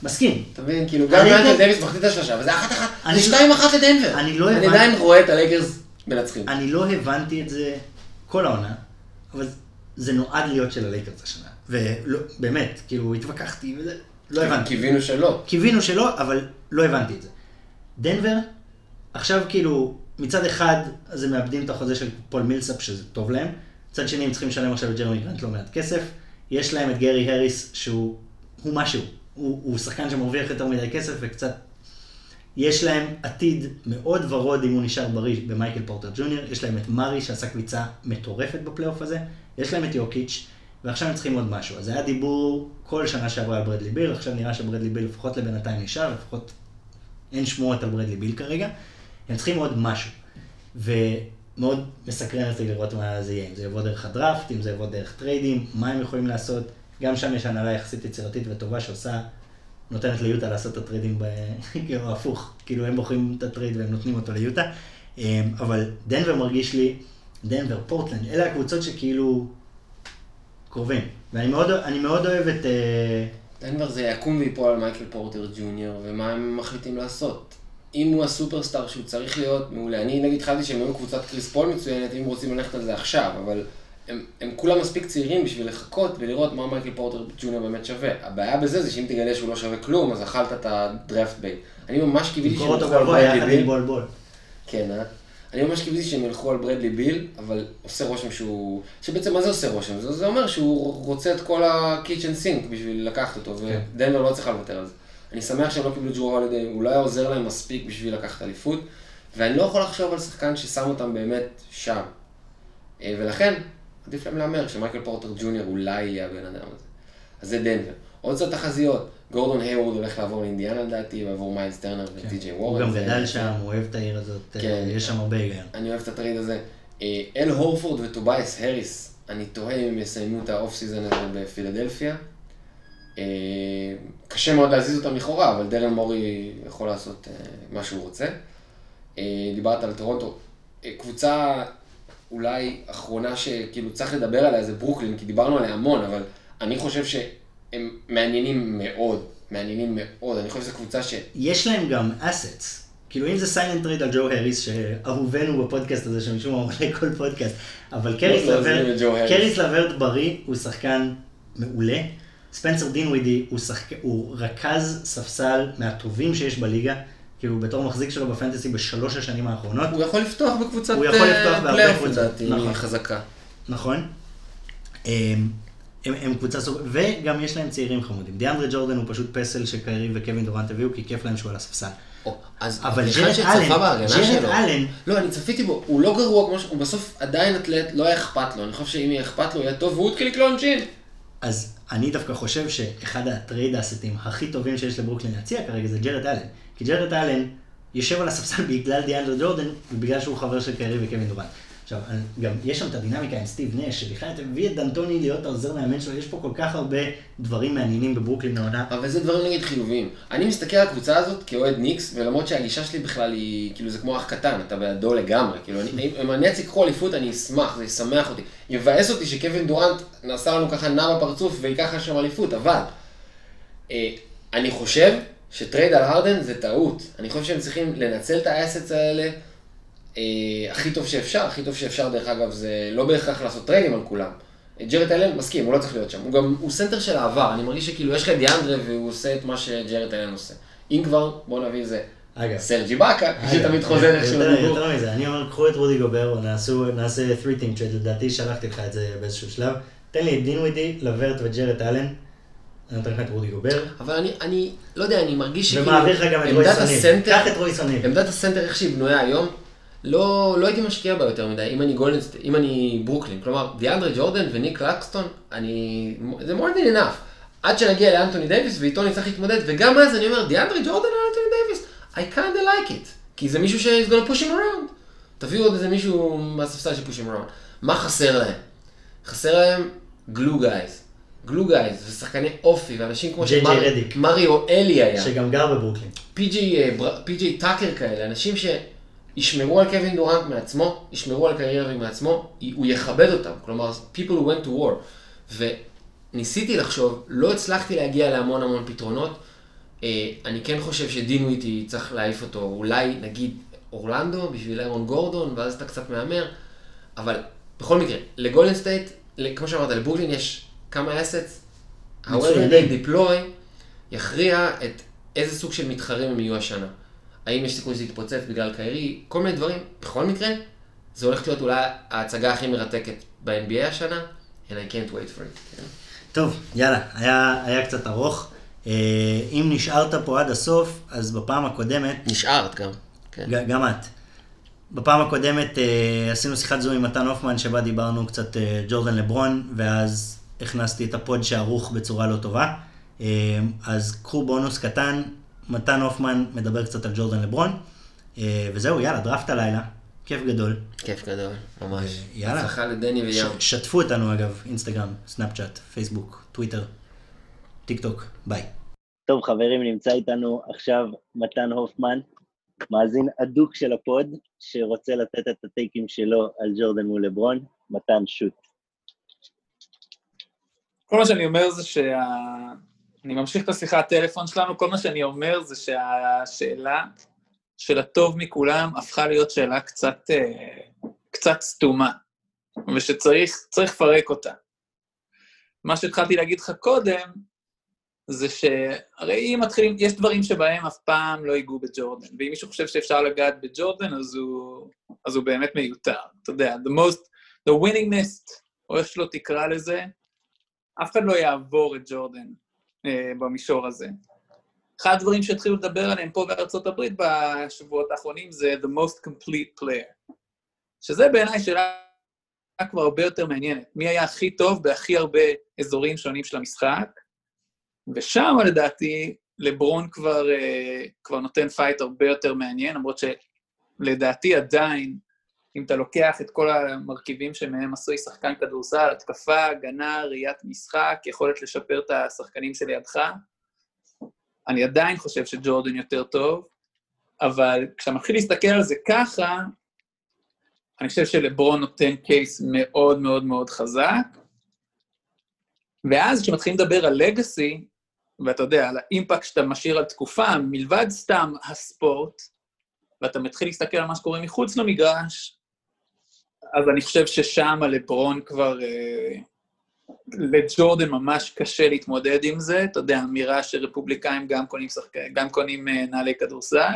מסכים. אתה מבין, כאילו, גם אני אם אנטון כן- דייוויס מחטיא את השלושה, וזה אחת אחת, אני זה לא- שתיים אחת לדנבר. אני לא אני הבנתי- עדיין רואה את הלייקרס מנצחים. אני לא הבנתי את זה כל העונה, אבל זה נועד להיות של הלייקרס השנה. ובאמת, כאילו, התווכחתי וזה, לא הבנתי. קיווינו שלא. קיווינו שלא, אבל לא הבנתי את זה. דנבר, עכשיו כאילו, מצד אחד, אז הם מאבדים את החוזה של פול מילסאפ, שזה טוב להם. מצד שני, הם צריכים לשלם עכשיו לג'רמי גרנט לא מעט כסף. יש להם את גרי הריס, שהוא הוא משהו. הוא, הוא שחקן שמרוויח יותר מדי כסף וקצת... יש להם עתיד מאוד ורוד אם הוא נשאר בריא במייקל פורטר ג'וניור. יש להם את מארי שעשה קפיצה מטורפת בפלייאוף הזה. יש להם את יוקיץ', ועכשיו הם צריכים עוד משהו. אז היה דיבור כל שנה שעברה על ברדלי ביל, עכשיו נראה שברדלי ביל לפחות לבינתיים נשאר, לפחות אין שמועות על ברדלי ביל כרגע. הם צריכים עוד משהו. ומאוד מסקרן אותי לראות מה זה יהיה, אם זה יבוא דרך הדראפט, אם זה יבוא דרך טריידים, מה הם יכולים לעשות. גם שם יש הנהלה יחסית יצירתית וטובה שעושה, נותנת ליוטה לעשות את הטריידים. כאילו הפוך, כאילו הם בוחרים את הטרייד והם נותנים אותו ליוטה. אמ, אבל דנבר מרגיש לי, דנבר, פורטלנד, אלה הקבוצות שכאילו קרובים. ואני מאוד, מאוד אוהב את... אה, דנבר זה יקום ויפול על מייקל פורטר ג'וניור, ומה הם מחליטים לעשות. אם הוא הסופרסטאר שהוא צריך להיות, מעולה. אני נגיד חשבתי שהם היו קבוצת קריס פול מצוינת, אם רוצים ללכת על זה עכשיו, אבל הם, הם כולם מספיק צעירים בשביל לחכות ולראות מה מייקל פורטר ג'וניור באמת שווה. הבעיה בזה זה שאם תגלה שהוא לא שווה כלום, אז אכלת את ה draft bait. אני ממש קיוויתי שהם ילכו על ברדלי ביל. בול בול. כן, אה? אני ממש קיוויתי שהם ילכו על ברדלי ביל, אבל עושה רושם שהוא... שבעצם מה זה עושה רושם? זה, זה אומר שהוא רוצה את כל ה kitchen sink בשביל לקחת אותו, כן. ודנבר לא צריכה לוותר על זה. אני שמח שהם לא קיבלו ג'רו הולידי, הוא לא היה עוזר להם מספיק בשביל לקחת אליפות, ואני לא יכול לחשוב על שחקן ששם אותם באמת שם. אה, ולכן, עדיף להם להמר שמייקל פורטר ג'וניור אולי יהיה הבן אדם הזה. אז זה דנבר. עוד קצת תחזיות, גורדון היוורד הולך לעבור לאינדיאנה לדעתי, ועבור מיילס טרנר וטי.ג'יי וורן. גם זה- גדל שם, הוא אוהב את העיר הזאת, אה, כן. יש שם הרבה היגיון. אני אוהב את הטרייד הזה. אה, אל הורפורד וטובייס הריס, אני תוהה אם הם יסיימו את ה off season הזה בפילדלפיה. אה, קשה מאוד להזיז אותם לכאורה, אבל דריל מורי יכול לעשות מה שהוא רוצה. דיברת על טורונטו. קבוצה אולי אחרונה שכאילו צריך לדבר עליה זה ברוקלין, כי דיברנו עליה המון, אבל אני חושב שהם מעניינים מאוד, מעניינים מאוד, אני חושב שזו קבוצה ש... יש להם גם assets. כאילו אם זה sign and trade על ג'ו הריס, שאהובנו בפודקאסט הזה, שמשום מה עולה כל פודקאסט, אבל קריס לברט. קריס לברט בריא הוא שחקן מעולה. ספנסר דינווידי הוא, שחק... הוא רכז ספסל מהטובים שיש בליגה, כאילו בתור מחזיק שלו בפנטסי בשלוש השנים האחרונות, הוא יכול לפתוח בקבוצת הוא יכול לפתוח בהרבה פלייאוף לדעתי, נכון. חזקה. נכון? הם, הם, הם קבוצה סוג... וגם יש להם צעירים חמודים. דיאנדרה ג'ורדן הוא פשוט פסל שקיירי וקווין דורנט הביאו, כי כיף להם שהוא על הספסל. או, אז אבל ג'רד אלן, ג'רד. אלן, לא, אני צפיתי בו, הוא לא גרוע כמו ש... הוא בסוף עדיין אתלט, לא היה אכפת לו. אני חושב שאם יהיה אכפת לו, יהיה טוב, והוא התחיל לקלוע עונשין. אז אני דווקא חושב שאחד הטרייד asset ים הכי טובים שיש לברוקלין להציע כרגע זה ג'רד אלן. כי ג'רד אלן יושב על הספסל בגלל דיאנדרה ג'ורדן, ובגלל שהוא חבר של קיירי וקווין דורנט. עכשיו, אני- גם יש שם את הדינמיקה עם סטיב נש, שבכלל אתה מביא את דנטוני להיות העוזר מאמן שלו, יש פה כל כך הרבה דברים מעניינים בברוקלין העונה. אבל זה דברים נגיד חיוביים. אני מסתכל על הקבוצה הזאת כאוהד ניקס, ולמרות שהגישה שלי בכלל היא, כאילו זה כמו אח קטן, אתה בעדו לגמרי. כאילו, אני, אם- הנטס ייקחו אליפות, אני אשמח, זה ישמח אותי. יבאס אותי שקווין דורנט יעשה לנו ככה נה בפרצוף וייקח שם אליפות, אבל אה, אני חושב ש trade על הרדן זה טעות. אני חושב שהם צריכים לנצל את ה assets האלה אה, הכי טוב שאפשר. הכי טוב שאפשר, דרך אגב, זה לא בהכרח לעשות trade ים על כולם. ג'רד אלן מסכים, הוא לא צריך להיות שם. הוא גם, הוא סנטר של העבר. אני מרגיש שכאילו יש לך את דיאנדרה והוא עושה את מה שג'רד אלן עושה. אם כבר, בוא נביא איזה אגב, סרג' איבקה, שתמיד חוזר איך שהוא יותר מזה, אני אומר, קחו את רודי גובר, נעשו- נעשה 3 team trade, לדעתי שלחתי לך את זה באיזשהו שלב. תן לי את דינווידי, לברט וג'רד אלן. אני נותן לך את רודי גובר. אבל אני, אני, לא יודע, אני מרגיש שכאילו, ומעביר לך גם את אוניל. הסנטר, קח את רויס אוניל. עמדת הסנטר איך שהיא בנויה היום, לא, לא הייתי משקיע בה יותר מדי, אם אני גולדן סט-, אם אני ברוקלין, כלומר, דיאנדרה ג'ורדן וניק קלקסטון, אני, זה more than enough, עד שנגיע לאנטוני דייוויס ואיתו אני צריך להתמודד, וגם אז אני אומר, דיאנדרה ג'ורדן על אנטוני דייוויס, I kinda like it, כי זה מישהו ש- is gonna push him around, תביאו עוד איזה מישהו מהספסל him around, מה חסר להם? חסר להם גלו גייז, גלו גייז, ושחקני אופי, ואנשים כמו JJ שמר- רדיק. מריו אלי היה. שגם גר בברוקלין. פי.ג'יי אה, בר- פי.ג'יי טאקר כאלה, אנשים שישמרו על קווין דורנט מעצמו, ישמרו על קריירה מעצמו, הוא יכבד אותם, כלומר, people who went to war. וניסיתי לחשוב, לא הצלחתי להגיע להמון המון פתרונות. אה, אני כן חושב שדינווידי צריך להעיף אותו, אולי נגיד אורלנדו בשביל ארון גורדון, ואז אתה קצת מהמר, אבל בכל מקרה, לגולדן סטייט, כמו שאמרת, לברוקלין יש כמה however מצוינים. they deploy יכריע את איזה סוג של מתחרים הם יהיו השנה. האם יש סיכוי שזה יתפוצץ בגלל קיירי, כל מיני דברים. בכל מקרה, זה הולך להיות אולי ההצגה הכי מרתקת ב-NBA השנה, and I can't wait for it. כן? טוב, יאללה, היה, היה קצת ארוך. אה, אם נשארת פה עד הסוף, אז בפעם הקודמת, נשארת גם. כן. ג- גם את. בפעם הקודמת אה, עשינו שיחת זום עם מתן הופמן, שבה דיברנו קצת אה, ג'ורדן לברון, ואז הכנסתי את ה pod שערוך בצורה לא טובה. אה, אז קחו בונוס קטן, מתן הופמן מדבר קצת על ג'ורדן לברון, אה, וזהו, יאללה, דראפט הלילה, כיף גדול. כיף גדול, ממש. יאללה. הצלחה לדני ויאם. ש- שתפו אותנו אגב, אינסטגרם, סנאפצ'אט, פייסבוק, טוויטר, טיק טוק, ביי. טוב, חברים, נמצא איתנו עכשיו מתן הופמן, מאזין אדוק של ה pod, שרוצה לתת את ה take ים שלו על ג'ורדן מול לברון. מתן, shoot. כל מה שאני אומר זה שה... אני ממשיך את השיחת טלפון שלנו, כל מה שאני אומר זה שהשאלה של הטוב מכולם הפכה להיות שאלה קצת, אה, קצת סתומה, ושצריך צריך לפרק אותה. מה שהתחלתי להגיד לך קודם, זה שהרי אם מתחילים, יש דברים שבהם אף פעם לא ייגעו בג'ורדן, ואם מישהו חושב שאפשר לגעת בג'ורדן, אז הוא, אז הוא באמת מיותר. אתה יודע, the most, the winningest, או איך שלא תקרא לזה, אף אחד לא יעבור את ג'ורדן אה, במישור הזה. אחד הדברים שהתחילו לדבר עליהם פה בארצות הברית בשבועות האחרונים זה the most complete player. שזה בעיניי שאלה כבר הרבה יותר מעניינת. מי היה הכי טוב בהכי הרבה אזורים שונים של המשחק? ושם, לדעתי, לברון כבר, אה, כבר נותן פייט הרבה יותר מעניין, למרות שלדעתי עדיין, אם אתה לוקח את כל המרכיבים שמהם עשוי שחקן כדורסל, התקפה, הגנה, ראיית משחק, יכולת לשפר את השחקנים שלידך, אני עדיין חושב שג'ורדן יותר טוב, אבל כשאתה מתחיל להסתכל על זה ככה, אני חושב שלברון נותן קייס מאוד מאוד מאוד חזק, ואז כשמתחילים לדבר על לגאסי, ואתה יודע, על האימפקט שאתה משאיר על תקופה, מלבד סתם הספורט, ואתה מתחיל להסתכל על מה שקורה מחוץ למגרש, אז אני חושב ששם הלברון כבר... אה, לג'ורדן ממש קשה להתמודד עם זה, אתה יודע, אמירה שרפובליקאים גם קונים, שחק... גם קונים אה, נעלי כדורסל.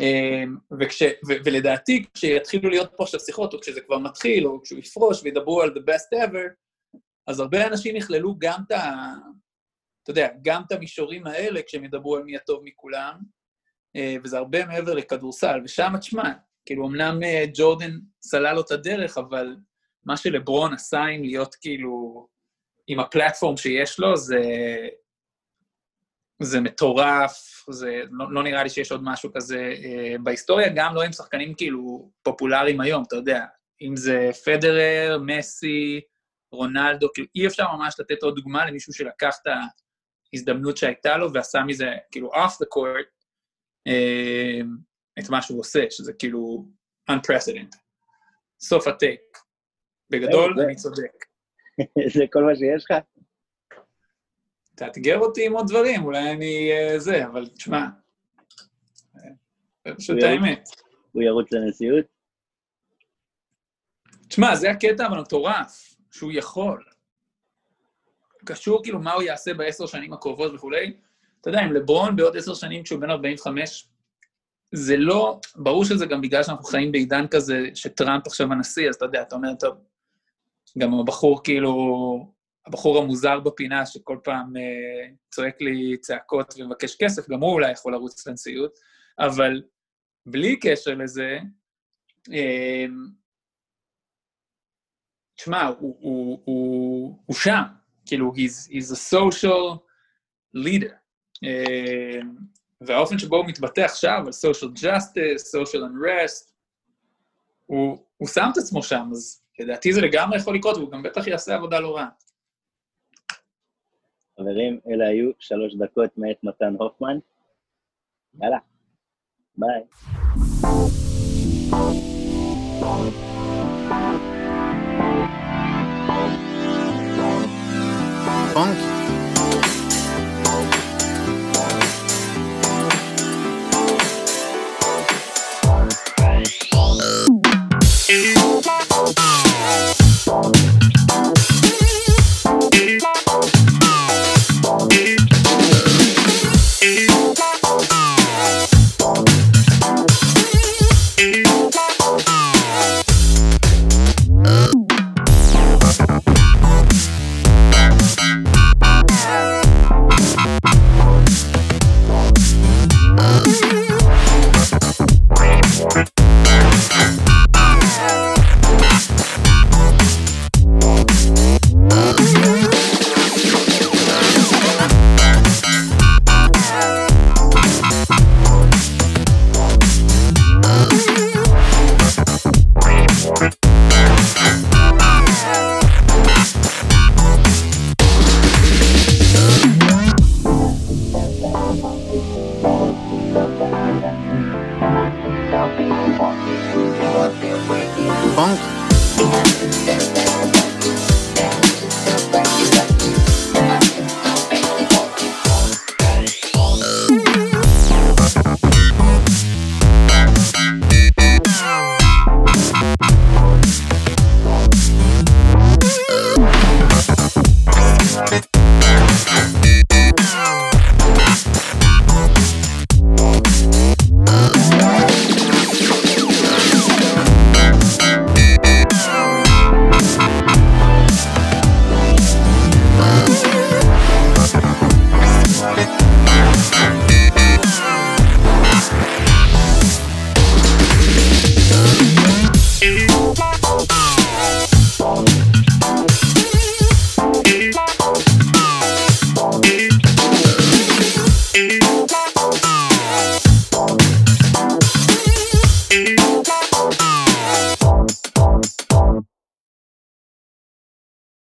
אמ, וכש, ו, ולדעתי, כשיתחילו להיות פה עכשיו שיחות, או כשזה כבר מתחיל, או כשהוא יפרוש וידברו על the best ever, אז הרבה אנשים יכללו גם את ה... אתה יודע, גם את המישורים האלה כשהם ידברו על מי הטוב מכולם, אה, וזה הרבה מעבר לכדורסל, ושם, תשמע, כאילו, אמנם אה, ג'ורדן סלל לו את הדרך, אבל מה שלברון עשה עם להיות כאילו, עם הפלטפורם שיש לו, זה, זה מטורף, זה, לא, לא נראה לי שיש עוד משהו כזה אה, בהיסטוריה, גם לא עם שחקנים כאילו פופולריים היום, אתה יודע, אם זה פדרר, מסי, רונלדו, כאילו אי אפשר ממש לתת עוד דוגמה למישהו שלקח את ההזדמנות שהייתה לו ועשה מזה, כאילו, off the court, אה, את מה שהוא עושה, שזה כאילו unprecedented. סוף הטייק. בגדול, אני צודק. זה כל מה שיש לך? תאתגר אותי עם עוד דברים, אולי אני אה, זה, אבל תשמע, זה פשוט האמת. הוא ירוץ לנשיאות? תשמע, זה הקטע אבל מטורף, שהוא יכול. קשור כאילו מה הוא יעשה בעשר שנים הקרובות וכולי. אתה יודע, אם לברון בעוד עשר שנים כשהוא בן 45, זה לא, ברור שזה גם בגלל שאנחנו חיים בעידן כזה, שטראמפ עכשיו הנשיא, אז אתה יודע, אתה אומר, טוב, גם הבחור כאילו, הבחור המוזר בפינה שכל פעם אה, צועק לי צעקות ומבקש כסף, גם הוא אולי יכול לרוץ לנשיאות, אבל בלי קשר לזה, אה, תשמע, הוא, הוא, הוא, הוא שם, כאילו, he's, he's a social leader. אה, והאופן שבו הוא מתבטא עכשיו על social justice, social unrest, הוא, הוא שם את עצמו שם, אז לדעתי זה לגמרי יכול לקרות, והוא גם בטח יעשה עבודה לא רעה. חברים, אלה היו שלוש דקות מאת מתן הופמן. יאללה, ביי. פונקי.